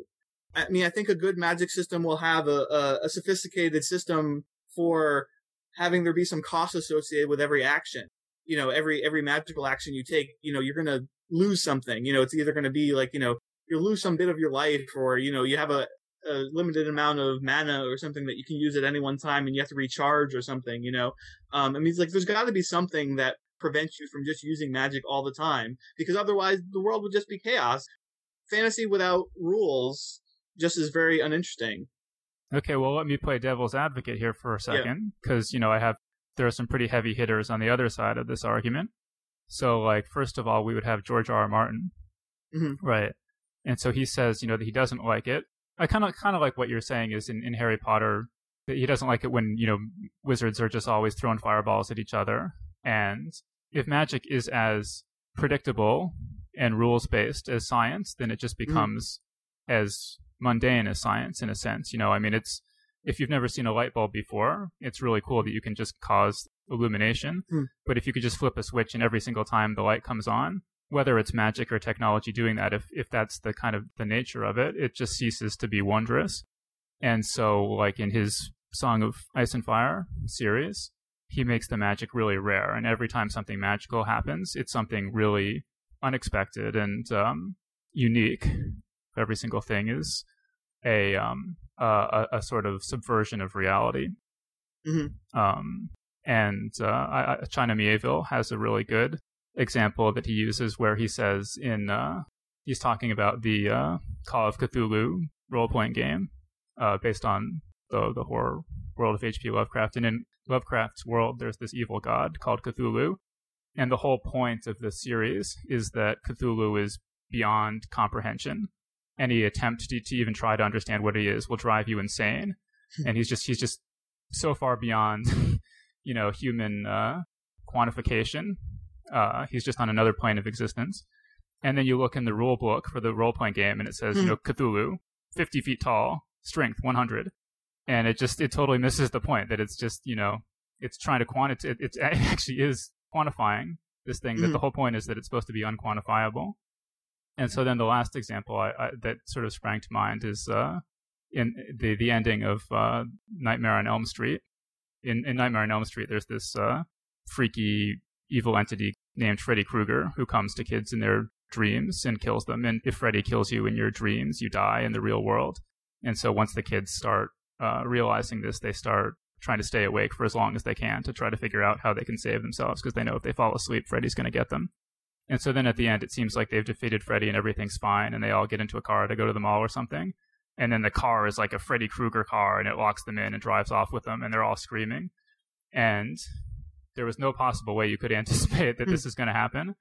I mean, I think a good magic system will have a, a, a sophisticated system for having there be some cost associated with every action. You know, every every magical action you take, you know, you're gonna lose something. You know, it's either gonna be like, you know, you lose some bit of your life, or you know, you have a, a limited amount of mana or something that you can use at any one time, and you have to recharge or something. You know, um, I mean, it's like there's got to be something that prevents you from just using magic all the time, because otherwise the world would just be chaos. Fantasy without rules just is very uninteresting. Okay, well, let me play devil's advocate here for a second, because yeah. you know I have there are some pretty heavy hitters on the other side of this argument. So, like, first of all, we would have George R. R. Martin, mm-hmm. right? And so he says, you know, that he doesn't like it. I kind of kind of like what you're saying is in, in Harry Potter that he doesn't like it when you know wizards are just always throwing fireballs at each other. And if magic is as predictable and rules based as science, then it just mm-hmm. becomes mm. as mundane as science in a sense. You know, I mean, it's if you've never seen a light bulb before, it's really cool that you can just cause illumination. Mm. But if you could just flip a switch and every single time the light comes on, whether it's magic or technology doing that, if if that's the kind of the nature of it, it just ceases to be wondrous. And so, like in his Song of Ice and Fire series, he makes the magic really rare. And every time something magical happens, it's something really unexpected and um, unique. Every single thing is a um, a, a, sort of subversion of reality. Mm-hmm. Um, and uh, I, China Mieville has a really good example that he uses where he says in uh, he's talking about the uh, Call of Cthulhu role playing game uh, based on the the horror world of H.P. Lovecraft. And in Lovecraft's world, there's this evil god called Cthulhu, and the whole point of the series is that Cthulhu is beyond comprehension. Any attempt to, to even try to understand what he is will drive you insane. and he's just he's just so far beyond, you know, human uh, quantification. Uh, he's just on another plane of existence. And then you look in the rule book for the role playing game, and it says, you hmm. know, Cthulhu, 50 feet tall, strength 100. And it just, it totally misses the point that it's just, you know, it's trying to quantify, it, it actually is quantifying this thing, mm. that the hmm. whole point is that it's supposed to be unquantifiable. And so then the last example I, I, that sort of sprang to mind is uh, in the the ending of uh, Nightmare on Elm Street. In, in Nightmare on Elm Street, there's this uh, freaky evil entity named Freddy Krueger who comes to kids in their dreams and kills them. And if Freddy kills you in your dreams, you die in the real world. And so once the kids start uh, realizing this, they start trying to stay awake for as long as they can to try to figure out how they can save themselves because they know if they fall asleep, Freddy's going to get them. And so then at the end, it seems like they've defeated Freddy and everything's fine, and they all get into a car to go to the mall or something. And then the car is like a Freddy Krueger car, and it locks them in and drives off with them, and they're all screaming. And there was no possible way you could anticipate that this is going to happen.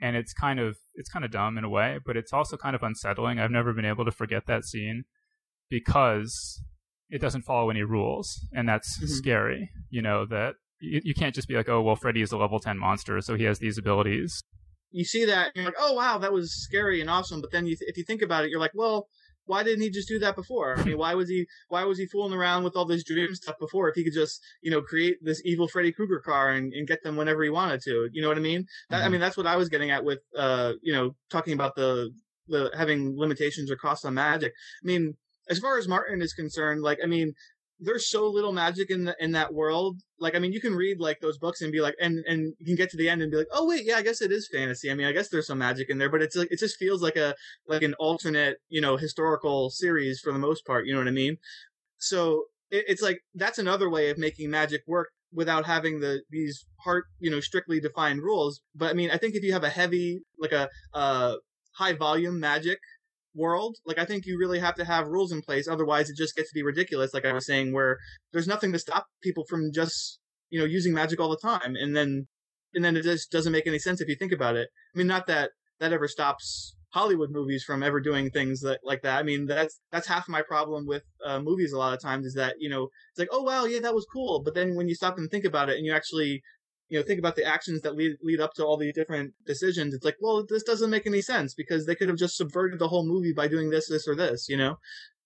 And it's kind of it's kind of dumb in a way, but it's also kind of unsettling. I've never been able to forget that scene because it doesn't follow any rules, and that's mm-hmm. scary. You know that you, you can't just be like, oh well, Freddy is a level ten monster, so he has these abilities. You see that, you're like, oh wow, that was scary and awesome. But then you th- if you think about it, you're like, well, why didn't he just do that before? I mean, why was he why was he fooling around with all this dream stuff before if he could just you know create this evil Freddy Krueger car and, and get them whenever he wanted to? You know what I mean? That, mm-hmm. I mean that's what I was getting at with uh you know talking about the the having limitations or costs on magic. I mean as far as Martin is concerned, like I mean, there's so little magic in the, in that world. Like I mean, you can read like those books and be like, and and you can get to the end and be like, oh wait, yeah, I guess it is fantasy. I mean, I guess there's some magic in there, but it's like it just feels like a like an alternate, you know, historical series for the most part. You know what I mean? So it, it's like that's another way of making magic work without having the these hard, you know, strictly defined rules. But I mean, I think if you have a heavy, like a uh, high volume magic world, like I think you really have to have rules in place. Otherwise, it just gets to be ridiculous. Like I was saying, where there's nothing to stop people from just you know using magic all the time, and then and then it just doesn't make any sense if you think about it. I mean, not that that ever stops Hollywood movies from ever doing things that, like that. I mean, that's that's half my problem with uh, movies. A lot of times is that you know it's like, oh wow, yeah, that was cool, but then when you stop and think about it, and you actually you know, think about the actions that lead lead up to all the different decisions. It's like, well, this doesn't make any sense because they could have just subverted the whole movie by doing this, this, or this. You know,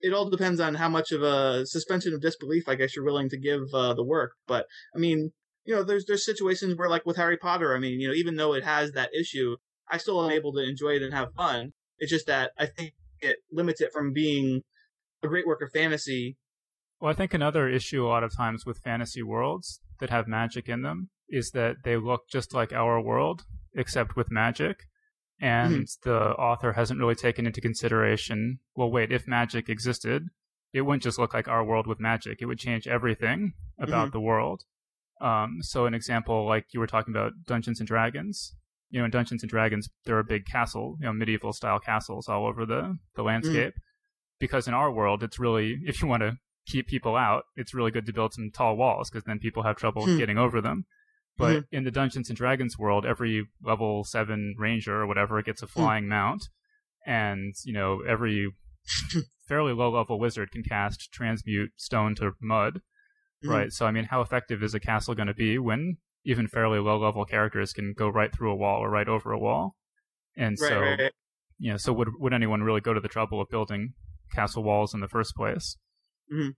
it all depends on how much of a suspension of disbelief, I guess, you're willing to give uh, the work. But I mean, you know, there's there's situations where, like with Harry Potter, I mean, you know, even though it has that issue, I still am able to enjoy it and have fun. It's just that I think it limits it from being a great work of fantasy. Well, I think another issue a lot of times with fantasy worlds that have magic in them is that they look just like our world, except with magic. And mm-hmm. the author hasn't really taken into consideration well, wait, if magic existed, it wouldn't just look like our world with magic. It would change everything about mm-hmm. the world. Um, so, an example, like you were talking about Dungeons and Dragons, you know, in Dungeons and Dragons, there are big castle, you know, medieval style castles all over the, the mm-hmm. landscape. Mm-hmm. Because in our world, it's really, if you want to keep people out, it's really good to build some tall walls because then people have trouble hmm. getting over them. But mm-hmm. in the Dungeons and Dragons world, every level seven ranger or whatever gets a hmm. flying mm. mount, and you know every fairly low level wizard can cast transmute stone to mud, mm. right? So I mean, how effective is a castle going to be when even fairly low level characters can go right through a wall or right over a wall? And right, so, right, right. you know, so would would anyone really go to the trouble of building castle walls in the first place? Mm-hmm.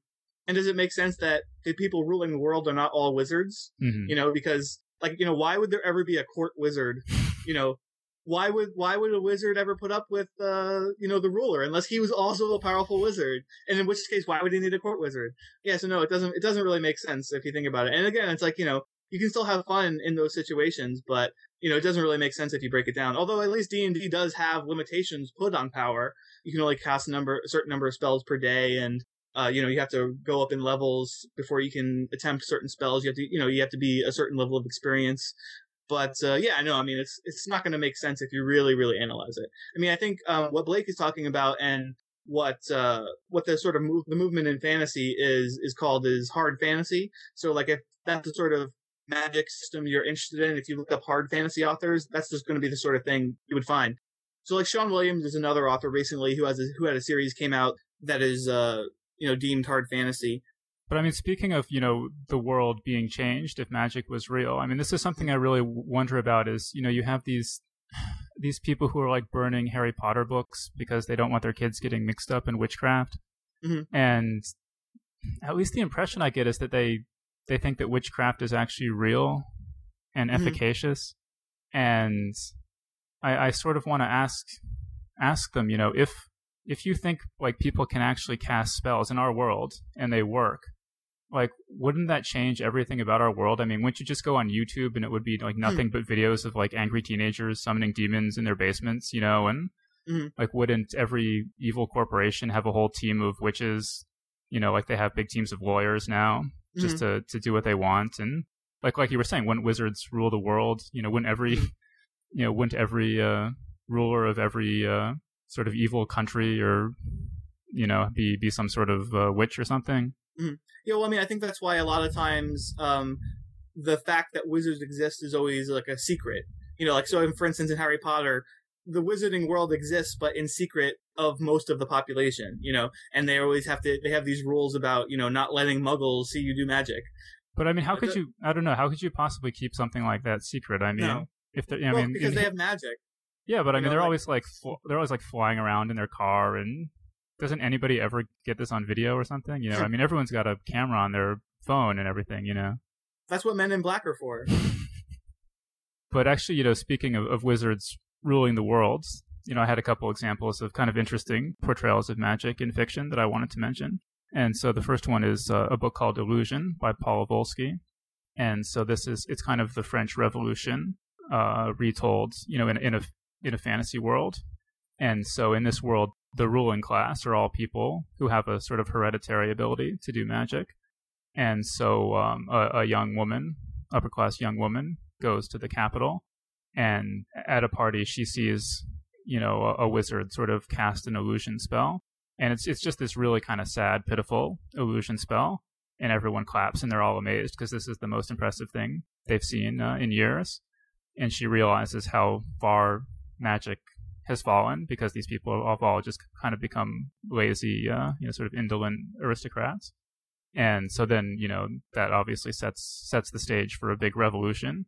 And does it make sense that the people ruling the world are not all wizards? Mm-hmm. You know, because like you know, why would there ever be a court wizard? You know, why would why would a wizard ever put up with uh you know the ruler unless he was also a powerful wizard? And in which case, why would he need a court wizard? Yeah, so no, it doesn't it doesn't really make sense if you think about it. And again, it's like you know you can still have fun in those situations, but you know, it doesn't really make sense if you break it down. Although at least D&D does have limitations put on power. You can only cast a number, a certain number of spells per day, and uh, you know, you have to go up in levels before you can attempt certain spells. You have to, you know, you have to be a certain level of experience. But uh, yeah, no, I mean, it's it's not going to make sense if you really, really analyze it. I mean, I think um, what Blake is talking about and what uh, what the sort of move, the movement in fantasy is is called is hard fantasy. So like if that's the sort of magic system you're interested in, if you look up hard fantasy authors, that's just going to be the sort of thing you would find. So like Sean Williams is another author recently who has a, who had a series came out that is uh you know deemed hard fantasy. But I mean, speaking of you know the world being changed, if magic was real, I mean, this is something I really wonder about. Is you know you have these these people who are like burning Harry Potter books because they don't want their kids getting mixed up in witchcraft, mm-hmm. and at least the impression I get is that they they think that witchcraft is actually real and Mm-hmm. efficacious, and I, I sort of want to ask ask them, you know, if if you think like people can actually cast spells in our world and they work, like wouldn't that change everything about our world? I mean, wouldn't you just go on YouTube and it would be like nothing but videos of like angry teenagers summoning demons in their basements, you know, and Mhm. like wouldn't every evil corporation have a whole team of witches, you know, like they have big teams of lawyers now just to to do what they want and like like you were saying, wouldn't wizards rule the world? You know, wouldn't every you know, wouldn't every uh ruler of every uh sort of evil country or you know, be be some sort of uh, witch or something? Yeah, well, I mean, I think that's why a lot of times um, the fact that wizards exist is always like a secret. You know, like so, for instance, in Harry Potter, the wizarding world exists, but in secret of most of the population. You know, and they always have to they have these rules about you know not letting Muggles see you do magic. But I mean, how could you? I don't know. How could you possibly keep something like that secret? I mean, No. if they're, I well, mean, because in- they have magic. Yeah, but I mean, know, they're like- always like fl- they're always like flying around in their car, and doesn't anybody ever get this on video or something? You know, I mean, everyone's got a camera on their phone and everything. You know, That's what Men in Black are for. but actually, you know, speaking of, of wizards ruling the world, you know, I had a couple examples of kind of interesting portrayals of magic in fiction that I wanted to mention. And so the first one is uh, a book called Illusion by Paul Volsky. And so this is it's kind of the French Revolution uh, retold, you know, in, in a in a fantasy world. And so in this world, the ruling class are all people who have a sort of hereditary ability to do magic. And so um, a, a young woman, upper class young woman, goes to the capital, and at a party she sees, you know, a, a wizard sort of cast an illusion spell, and it's it's just this really kind of sad, pitiful illusion spell, and everyone claps and they're all amazed because this is the most impressive thing they've seen uh, in years, and she realizes how far magic has fallen because these people have all just kind of become lazy, uh, you know, sort of indolent aristocrats. And so then, you know, that obviously sets sets the stage for a big revolution.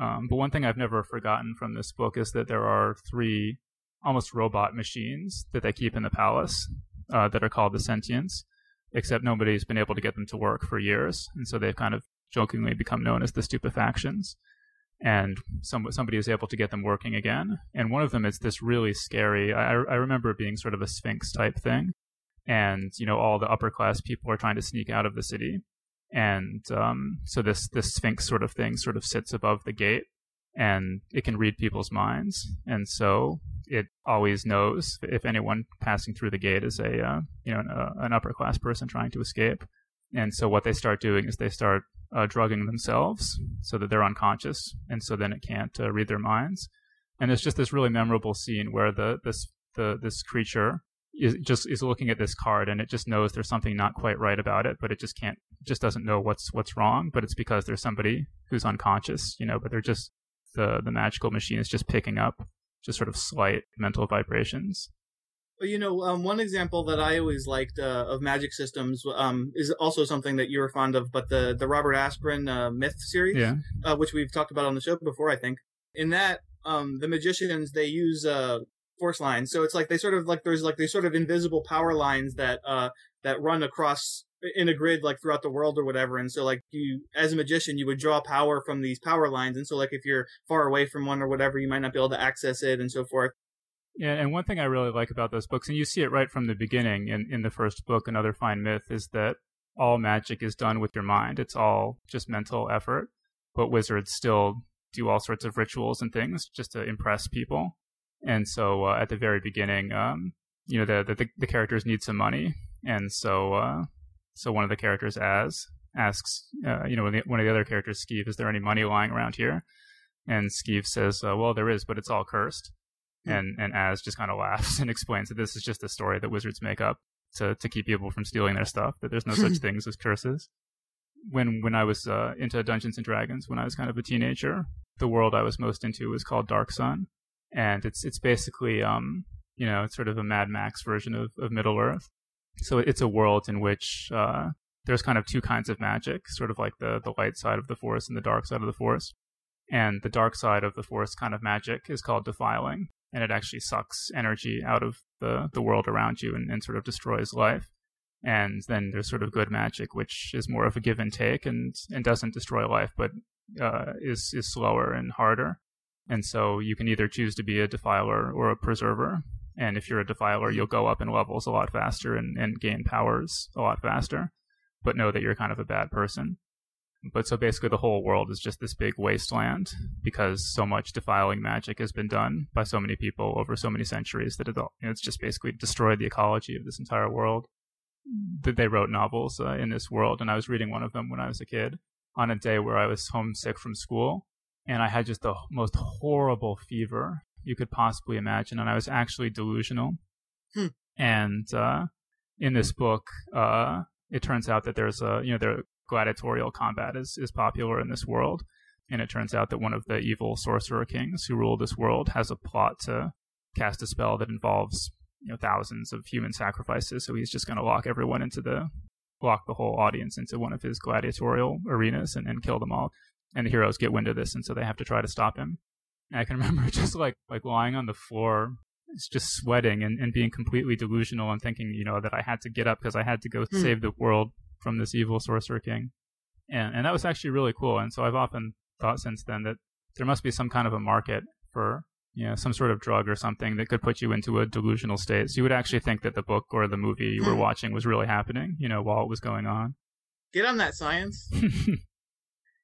Um, but one thing I've never forgotten from this book is that there are three almost robot machines that they keep in the palace uh, that are called the Sentients, except nobody's been able to get them to work for years, and so they've kind of jokingly become known as the Stupefactions. And some, somebody is able to get them working again. And one of them is this really scary. I, I remember it being sort of a Sphinx type thing, and you know all the upper class people are trying to sneak out of the city and um, so this this sphinx sort of thing sort of sits above the gate and it can read people's minds and so it always knows if anyone passing through the gate is a uh, you know an, uh, an upper class person trying to escape and so what they start doing is they start uh, drugging themselves so that they're unconscious and so then it can't uh, read their minds and it's just this really memorable scene where the this the this creature is just is looking at this card and it just knows there's something not quite right about it, but it just can't just doesn't know what's what's wrong. But it's because there's somebody who's unconscious, you know. But they're just the the magical machine is just picking up just sort of slight mental vibrations. You know, um, one example that I always liked uh, of magic systems um, is also something that you were fond of, but the the Robert Asprin uh, myth series, Yeah, uh, which we've talked about on the show before, I think. In that, um, the magicians they use uh, force lines, so it's like they sort of like there's like these sort of invisible power lines that uh, that run across in a grid like throughout the world or whatever. And so like you, as a magician, you would draw power from these power lines, and so like if you're far away from one or whatever, you might not be able to access it, and so forth. Yeah, and one thing I really like about those books, and you see it right from the beginning in, in the first book, Another Fine Myth, is that all magic is done with your mind. It's all just mental effort. but wizards still do all sorts of rituals and things just to impress people. And so uh, at the very beginning, um, you know, the, the the characters need some money, and so uh, so one of the characters, Aahz, asks, uh, you know, one of the other characters, Skeeve, is there any money lying around here? And Skeeve says, uh, well, there is, but it's all cursed. Mm. And and Aahz just kind of laughs and explains that this is just a story that wizards make up to to keep people from stealing their stuff. That there's no such things as curses. When when I was uh, into Dungeons and Dragons, when I was kind of a teenager, the world I was most into was called Dark Sun, and it's it's basically um you know it's sort of a Mad Max version of of Middle Earth. So it's a world in which uh, there's kind of two kinds of magic, sort of like the the light side of the force and the dark side of the force. And the dark side of the force kind of magic is called defiling, and it actually sucks energy out of the the world around you and, and sort of destroys life. And then there's sort of good magic, which is more of a give and take and and doesn't destroy life, but uh, is is slower and harder. And so you can either choose to be a defiler or a preserver. And if you're a defiler, you'll go up in levels a lot faster and, and gain powers a lot faster but know that you're kind of a bad person. But so basically, the whole world is just this big wasteland because so much defiling magic has been done by so many people over so many centuries that it's just basically destroyed the ecology of this entire world. That they wrote novels uh, in this world, and I was reading one of them when I was a kid on a day where I was homesick from school, and I had just the most horrible fever you could possibly imagine, and I was actually delusional. Hmm. And uh, in this book, uh, it turns out that there's a you know the gladiatorial combat is is popular in this world, and it turns out that one of the evil sorcerer kings who rule this world has a plot to cast a spell that involves you know thousands of human sacrifices. So he's just going to lock everyone into the lock the whole audience into one of his gladiatorial arenas and, and kill them all. And the heroes get wind of this, and so they have to try to stop him. And I can remember just like like lying on the floor just sweating and, and being completely delusional and thinking, you know, that I had to get up because I had to go mm. save the world from this evil sorcerer king. And and that was actually really cool. And so I've often thought since then that there must be some kind of a market for you know some sort of drug or something that could put you into a delusional state. So you would actually think that the book or the movie you were hmm. watching was really happening, you know, while it was going on. Get on that science.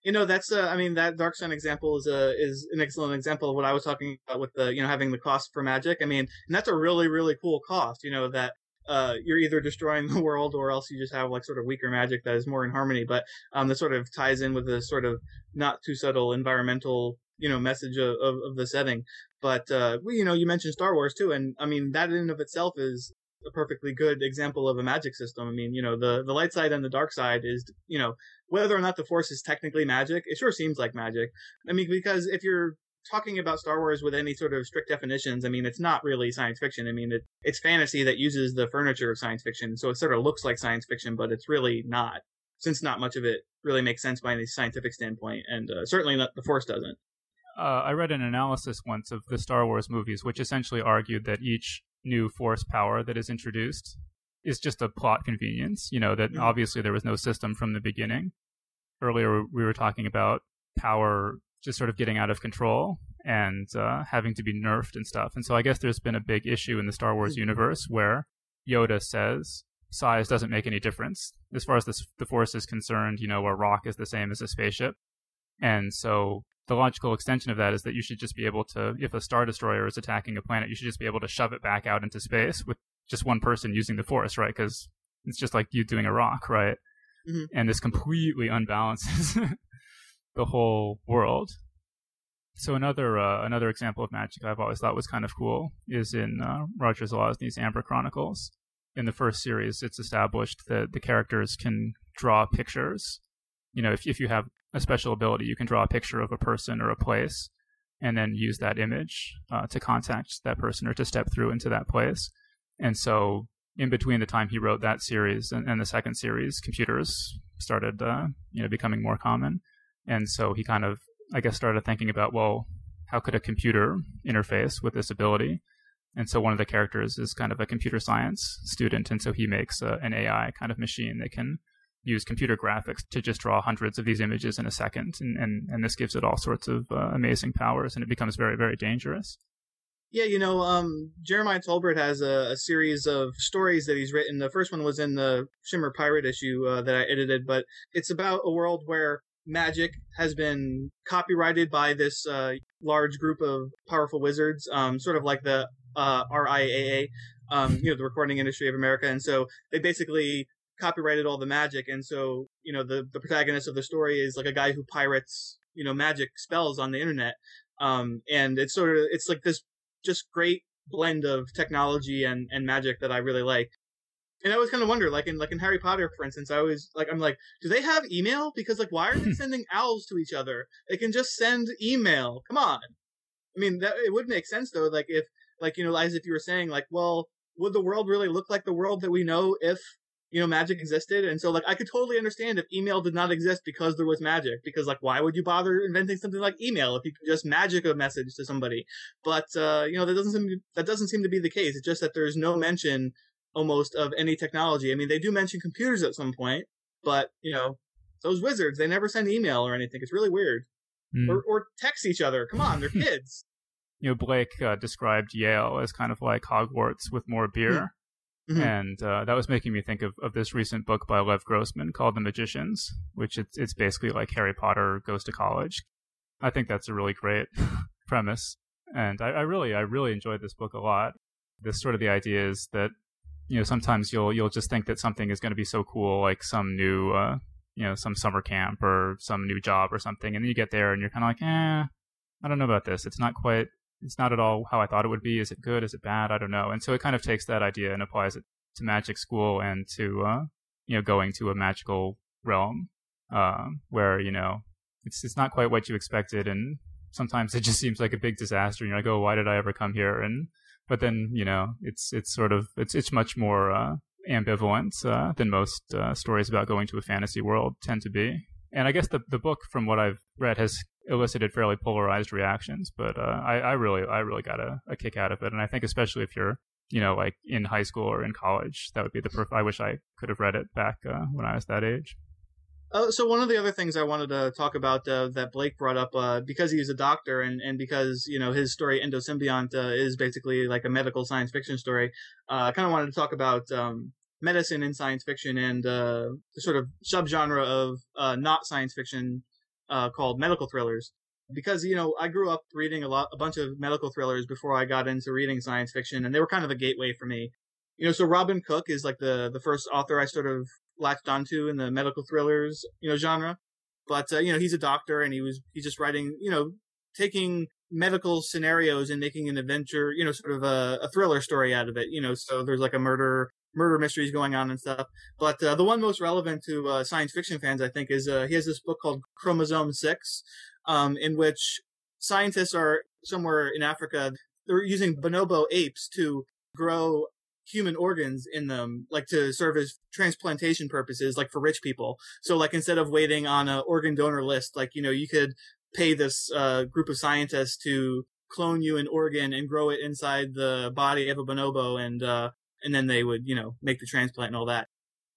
you know that's uh, i mean that dark sun example is a is an excellent example of what i was talking about with the you know having the cost for magic i mean and that's a really really cool cost you know that uh, you're either destroying the world or else you just have like sort of weaker magic that is more in harmony but um sort of ties in with the sort of not too subtle environmental you know message of, of, of the setting but uh you know you mentioned star wars too and i mean that in and of itself is a perfectly good example of a magic system. I mean, you know, the the light side and the dark side is, you know, whether or not the force is technically magic, it sure seems like magic. I mean, because if you're talking about Star Wars with any sort of strict definitions, I mean, it's not really science fiction. I mean, it, it's fantasy that uses the furniture of science fiction, so it sort of looks like science fiction, but it's really not, since not much of it really makes sense by any scientific standpoint, and uh, certainly not the Force doesn't. Uh, I read an analysis once of the Star Wars movies, which essentially argued that each new Force power that is introduced is just a plot convenience. You know, that mm-hmm. obviously there was no system from the beginning. Earlier, we were talking about power just sort of getting out of control and uh, having to be nerfed and stuff. And so I guess there's been a big issue in the Star Wars mm-hmm. universe where Yoda says size doesn't make any difference. As far as the, the Force is concerned, you know, a rock is the same as a spaceship. And so the logical extension of that is that you should just be able to, if a Star Destroyer is attacking a planet, you should just be able to shove it back out into space with just one person using the force, right? Because it's just like you doing a rock, right? Mm-hmm. And this completely unbalances the whole world. So another uh, another example of magic I've always thought was kind of cool is in uh, Roger Zelazny's Amber Chronicles. In the first series, it's established that the characters can draw pictures. You know, if if you have a special ability, you can draw a picture of a person or a place, and then use that image uh, to contact that person or to step through into that place. And so, in between the time he wrote that series and, and the second series, computers started, uh, you know, becoming more common. And so he kind of, I guess, started thinking about, well, how could a computer interface with this ability? And so one of the characters is kind of a computer science student, and so he makes a, an AI kind of machine that can use computer graphics to just draw hundreds of these images in a second, and and, and this gives it all sorts of uh, amazing powers, and it becomes very very dangerous. Yeah, you know, um, Jeremiah Tolbert has a, a, series of stories that he's written. The first one was in the Shimmer Pirate issue uh, that I edited, but it's about a world where magic has been copyrighted by this uh, large group of powerful wizards, um, sort of like the uh, RIAA, um, you know, the Recording Industry of America, and so they basically copyrighted all the magic, and so you know the the protagonist of the story is like a guy who pirates you know magic spells on the internet, um, and it's sort of it's like this just great blend of technology and and magic that I really like. And I always kind of wonder, like in like in Harry Potter, for instance, I always like I'm like, do they have email? Because like, why are they sending owls to each other? They can just send email. Come on. I mean, that it would make sense though. Like if like you know, as if you were saying, like, well, would the world really look like the world that we know if you know magic existed? And so like, I could totally understand if email did not exist because there was magic. Because like, why would you bother inventing something like email if you could just magic a message to somebody? But uh, you know, that doesn't seem to, that doesn't seem to be the case. It's just that there's no mention almost of any technology. I mean, they do mention computers at some point, but you know, those wizards, they never send email or anything. It's really weird. Mm. Or, or text each other. Come on, they're kids. You know, Blake uh, described Yale as kind of like Hogwarts with more beer. Mhm. And uh, that was making me think of, of this recent book by Lev Grossman called The Magicians, which it's, it's basically like Harry Potter goes to college. I think that's a really great premise. And I, I really, I really enjoyed this book a lot. This sort of the idea is that, you know, sometimes you'll, you'll just think that something is going to be so cool, like some new, uh, you know, some summer camp or some new job or something. And then you get there and you're kind of like, eh, I don't know about this. It's not quite, it's not at all how I thought it would be. Is it good? Is it bad? I don't know. And so it kind of takes that idea and applies it to magic school and to, uh, you know, going to a magical realm, um, where, you know, it's, it's not quite what you expected. And sometimes it just seems like a big disaster. And you're like, oh, why did I ever come here? And, but then, you know, it's, it's sort of, it's, it's much more, uh, ambivalent, uh, than most, uh, stories about going to a fantasy world tend to be. And I guess the, the book, from what I've read, has elicited fairly polarized reactions, but, uh, I, I really, I really got a, a kick out of it. And I think especially if you're, you know, like in high school or in college, that would be the perfect, I wish I could have read it back, uh, when I was that age. Uh, so one of the other things I wanted to talk about uh, that Blake brought up, uh, because he's a doctor and, and because you know his story Endosymbiont uh, is basically like a medical science fiction story, uh, I kind of wanted to talk about um, medicine in science fiction and uh, the sort of subgenre of uh, not science fiction uh, called medical thrillers. Because you know I grew up reading a lot, a bunch of medical thrillers before I got into reading science fiction, and they were kind of a gateway for me. You know, so Robin Cook is like the the first author I sort of latched onto in the medical thrillers, you know, genre. But uh, you know, he's a doctor, and he was he's just writing, you know, taking medical scenarios and making an adventure, you know, sort of a, a thriller story out of it. You know, so there's like a murder murder mysteries going on and stuff. But uh, the one most relevant to uh, science fiction fans, I think, is uh, he has this book called Chromosome Six, um, in which scientists are somewhere in Africa. They're using bonobo apes to grow human organs in them, like to serve as transplantation purposes, like for rich people. So like instead of waiting on an organ donor list, like, you know, you could pay this, uh, group of scientists to clone you an organ and grow it inside the body of a bonobo and, uh, and then they would, you know, make the transplant and all that.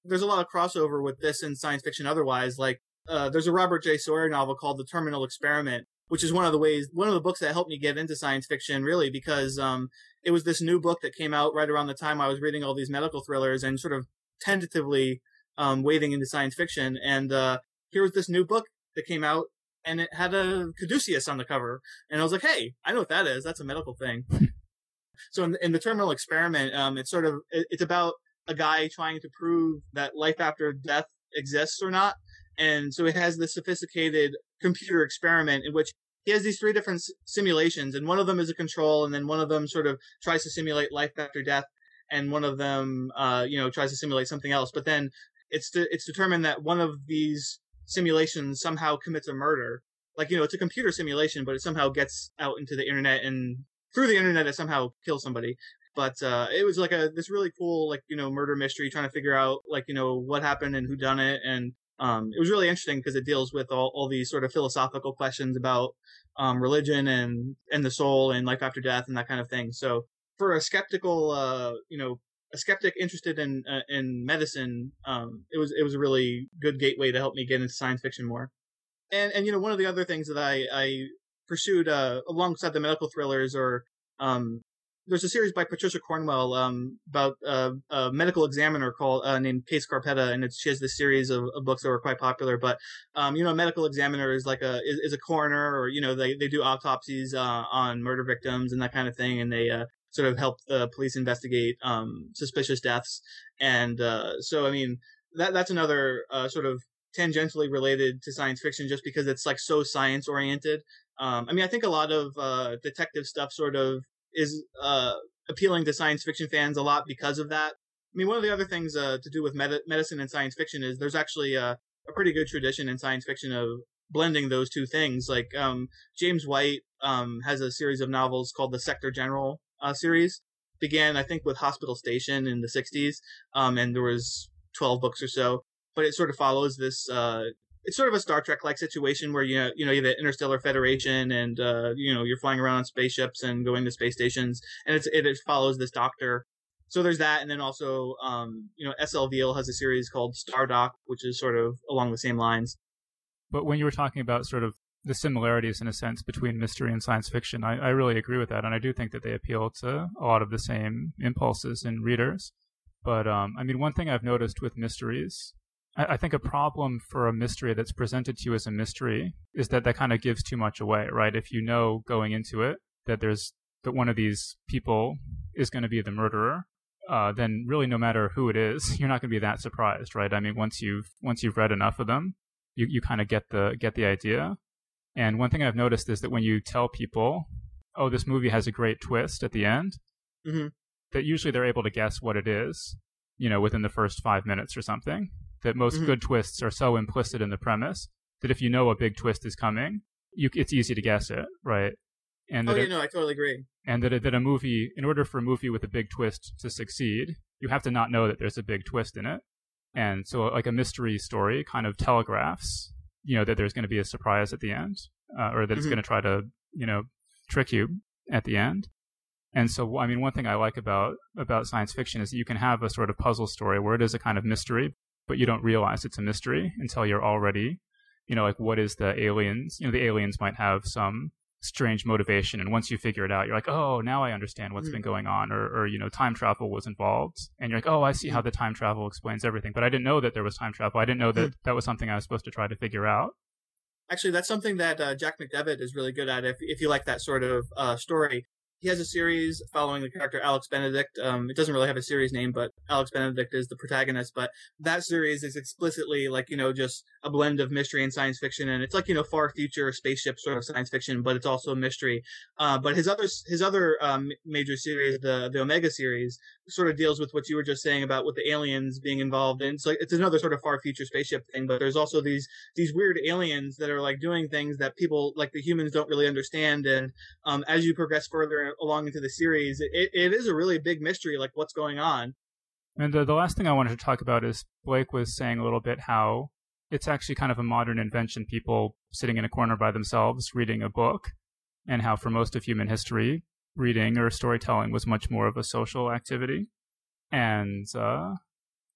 There's a lot of crossover with this and science fiction otherwise. Like, uh, there's a Robert J. Sawyer novel called The Terminal Experiment, which is one of the ways, one of the books that helped me get into science fiction, really, because, um, it was this new book that came out right around the time I was reading all these medical thrillers and sort of tentatively, um, wading into science fiction. And, uh, here was this new book that came out and it had a caduceus on the cover. And I was like, Hey, I know what that is. That's a medical thing. so in, in the terminal experiment, um, it's sort of, it, it's about a guy trying to prove that life after death exists or not. And so it has this sophisticated computer experiment in which he has these three different simulations, and one of them is a control, and then one of them sort of tries to simulate life after death, and one of them, uh, you know, tries to simulate something else. But then it's de- it's determined that one of these simulations somehow commits a murder. Like you know, it's a computer simulation, but it somehow gets out into the internet, and through the internet, it somehow kills somebody. But uh, it was like a this really cool like you know murder mystery, trying to figure out like you know what happened and who done it, and um, it was really interesting because it deals with all, all these sort of philosophical questions about um, religion and and the soul and life after death and that kind of thing. So for a skeptical, uh, you know, a skeptic interested in uh, in medicine, um, it was it was a really good gateway to help me get into science fiction more. And and you know, one of the other things that I I pursued uh, alongside the medical thrillers or um, there's a series by Patricia Cornwell um, about uh, a medical examiner called uh, named Kay Scarpetta, and she has this series of, of, books that were quite popular. But um, you know, a medical examiner is like a is, is, a coroner, or you know, they they do autopsies uh, on murder victims and that kind of thing, and they uh, sort of help the police investigate um, suspicious deaths. And uh, so, I mean, that that's another uh, sort of tangentially related to science fiction, just because it's like so science oriented. Um, I mean, I think a lot of detective stuff sort of is uh, appealing to science fiction fans a lot because of that. I mean, one of the other things uh, to do with med- medicine and science fiction is there's actually a, a, pretty good tradition in science fiction of blending those two things. Like um, James White um, has a series of novels called the Sector General uh, series. Began, I think, with Hospital Station in the '60s, um, and there was 12 books or so. But it sort of follows this uh, it's sort of a Star Trek like situation where you know, you know you have the Interstellar Federation and uh, you know you're flying around on spaceships and going to space stations and it's it, it follows this doctor. So there's that, and then also um, you know S.L. Viehl has a series called Stardoc, which is sort of along the same lines. But when you were talking about sort of the similarities in a sense between mystery and science fiction, I, I really agree with that, and I do think that they appeal to a lot of the same impulses in readers. But um, I mean, one thing I've noticed with mysteries I, think a problem for a mystery that's presented to you as a mystery is that that kind of gives too much away, right? If you know going into it that there's that one of these people is going to be the murderer, uh, then really no matter who it is, you're not going to be that surprised, right? I mean, once you've once you've read enough of them, you you kind of get the get the idea. And one thing I've noticed is that when you tell people, "Oh, this movie has a great twist at the end," mm-hmm. that usually they're able to guess what it is, you know, within the first five minutes or something that most mm-hmm. good twists are so implicit in the premise that if you know a big twist is coming, you, it's easy to guess it, right? And oh, yeah, it, no, I totally agree. And that, that a movie, in order for a movie with a big twist to succeed, you have to not know that there's a big twist in it. And so, like a mystery story kind of telegraphs, you know, that there's going to be a surprise at the end, uh, or that mm-hmm. it's going to try to, you know, trick you at the end. And so, I mean, one thing I like about about science fiction is that you can have a sort of puzzle story where it is a kind of mystery, but you don't realize it's a mystery until you're already, you know, like what is the aliens? You know, the aliens might have some strange motivation, and once you figure it out, you're like, oh, now I understand what's mm. been going on, or, or you know, time travel was involved, and you're like, oh, I see how mm. the time travel explains everything, but I didn't know that there was time travel. I didn't know that mm. that was something I was supposed to try to figure out. Actually, that's something that uh, Jack McDevitt is really good at. If if you like that sort of uh, story, he has a series following the character Alex Benedict. Um, it doesn't really have a series name, but Alex Benedict is the protagonist. But that series is explicitly like you know just a blend of mystery and science fiction, and it's like you know far future spaceship sort of science fiction, but it's also a mystery. Uh, but his other his other um, major series, the the Omega series, sort of deals with what you were just saying about with the aliens being involved in. So it's another sort of far future spaceship thing, but there's also these these weird aliens that are like doing things that people like the humans don't really understand. And um, as you progress further along into the series, it, it is a really big mystery, like what's going on. And the, the last thing I wanted to talk about is Blake was saying a little bit how it's actually kind of a modern invention, people sitting in a corner by themselves reading a book, and how for most of human history, reading or storytelling was much more of a social activity. And uh,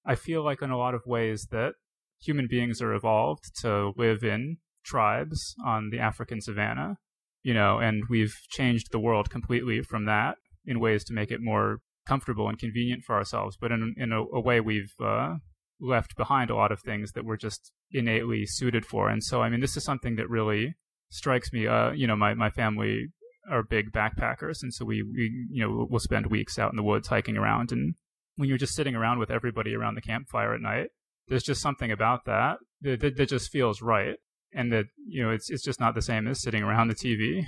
I feel like, in a lot of ways, that human beings are evolved to live in tribes on the African savannah, you know, and we've changed the world completely from that in ways to make it more comfortable and convenient for ourselves. But in, in a, a way, we've uh, left behind a lot of things that we're just innately suited for. And so, I mean, this is something that really strikes me. Uh, you know, my, my family are big backpackers, and so we, we you know we'll spend weeks out in the woods hiking around. And when you're just sitting around with everybody around the campfire at night, there's just something about that that, that, that just feels right, and that you know it's it's just not the same as sitting around the TV,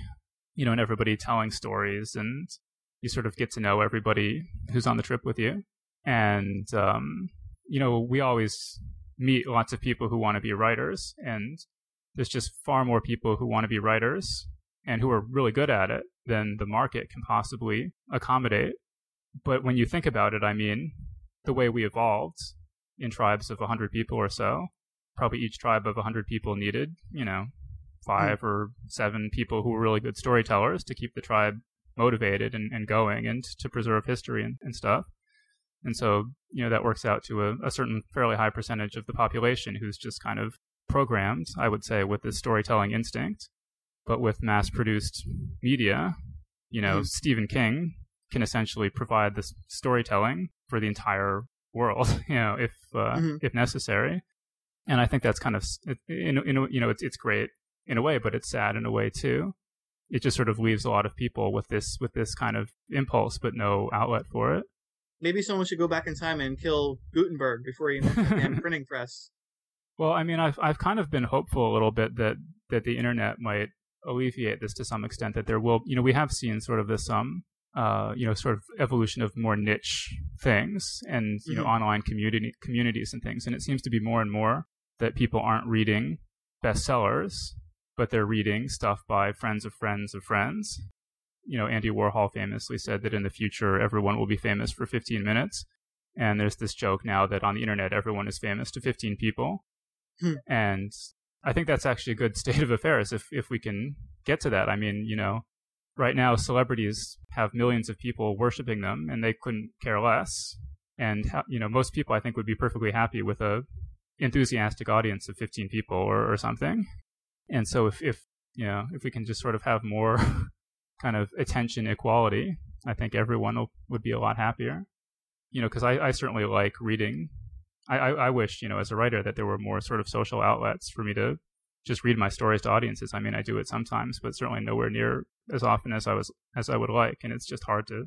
you know, and everybody telling stories, and you sort of get to know everybody who's on the trip with you, and um, you know we always meet lots of people who want to be writers and there's just far more people who want to be writers and who are really good at it than the market can possibly accommodate. But when you think about it, I mean, the way we evolved in tribes of 100 people or so, probably each tribe of 100 people needed, you know, five mm. or seven people who were really good storytellers to keep the tribe motivated and, and going and to preserve history and, and stuff. And so, you know, that works out to a, a certain fairly high percentage of the population who's just kind of programmed, I would say, with this storytelling instinct but with mass produced media, you know, mm. Stephen King can essentially provide this storytelling for the entire world, you know, if uh, mm-hmm. if necessary. And I think that's kind of in, in you know it's it's great in a way, but it's sad in a way too. It just sort of leaves a lot of people with this with this kind of impulse, but no outlet for it. Maybe someone should go back in time and kill Gutenberg before he invented the printing press. Well, I mean, I've I've kind of been hopeful a little bit that that the internet might alleviate this to some extent. That there will, you know, we have seen sort of this um uh, you know, sort of evolution of more niche things and you mm-hmm. know online community communities and things. And it seems to be more and more that people aren't reading bestsellers, but they're reading stuff by friends of friends of friends. You know, Andy Warhol famously said that in the future everyone will be famous for 15 minutes. And there's this joke now that on the internet everyone is famous to 15 people. Hmm. And I think that's actually a good state of affairs if if we can get to that. I mean, you know, right now celebrities have millions of people worshiping them and they couldn't care less and you know most people i think would be perfectly happy with a enthusiastic audience of 15 people or, or something and so if if you know if we can just sort of have more kind of attention equality i think everyone will, would be a lot happier you know because I, I certainly like reading I, I, I wish you know as a writer that there were more sort of social outlets for me to just read my stories to audiences. I mean, I do it sometimes, but certainly nowhere near as often as I was as I would like. And it's just hard to,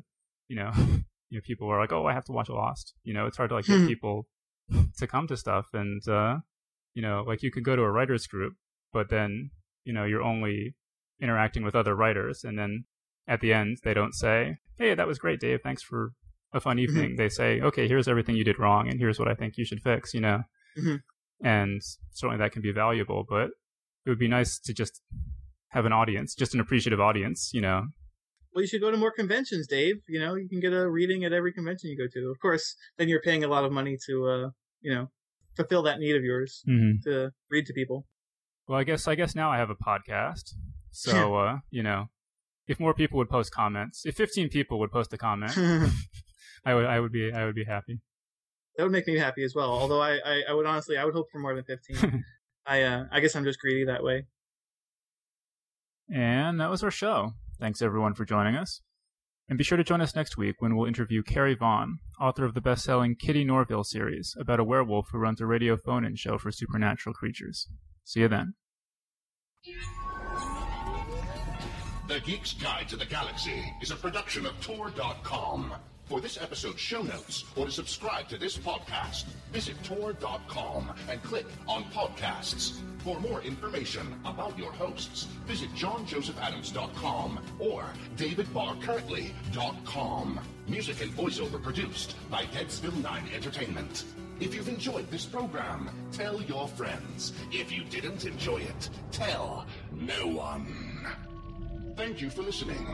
you know, you know, people are like, oh, I have to watch Lost. You know, it's hard to like get hmm. people to come to stuff. And uh, you know, like you could go to a writers group, but then you know you're only interacting with other writers, and then at the end they don't say, hey, that was great, Dave. Thanks for a fun mm-hmm. evening. they say, okay, here's everything you did wrong, and here's what I think you should fix. You know. Mm-hmm. And certainly that can be valuable, but it would be nice to just have an audience, just an appreciative audience, you know. Well, you should go to more conventions, Dave. You know, you can get a reading at every convention you go to. Of course, then you're paying a lot of money to, uh, you know, fulfill that need of yours mm-hmm. to read to people. Well, I guess I guess now I have a podcast, so uh, you know, if more people would post comments, if 15 people would post a comment, I would I would be I would be happy. That would make me happy as well. Although I, I, I would honestly I would hope for more than 15. I uh, I guess I'm just greedy that way. And that was our show. Thanks everyone for joining us. And be sure to join us next week when we'll interview Carrie Vaughn, author of the best-selling Kitty Norville series about a werewolf who runs a radio phone-in show for supernatural creatures. See you then. The Geek's Guide to the Galaxy is a production of Tor.com. For this episode's show notes or to subscribe to this podcast, visit Tor.com and click on Podcasts. For more information about your hosts, visit JohnJosephAdams.com or DavidBarrKirtley.com. Music and voiceover produced by Deadsville 9 Entertainment. If you've enjoyed this program, tell your friends. If you didn't enjoy it, tell no one. Thank you for listening.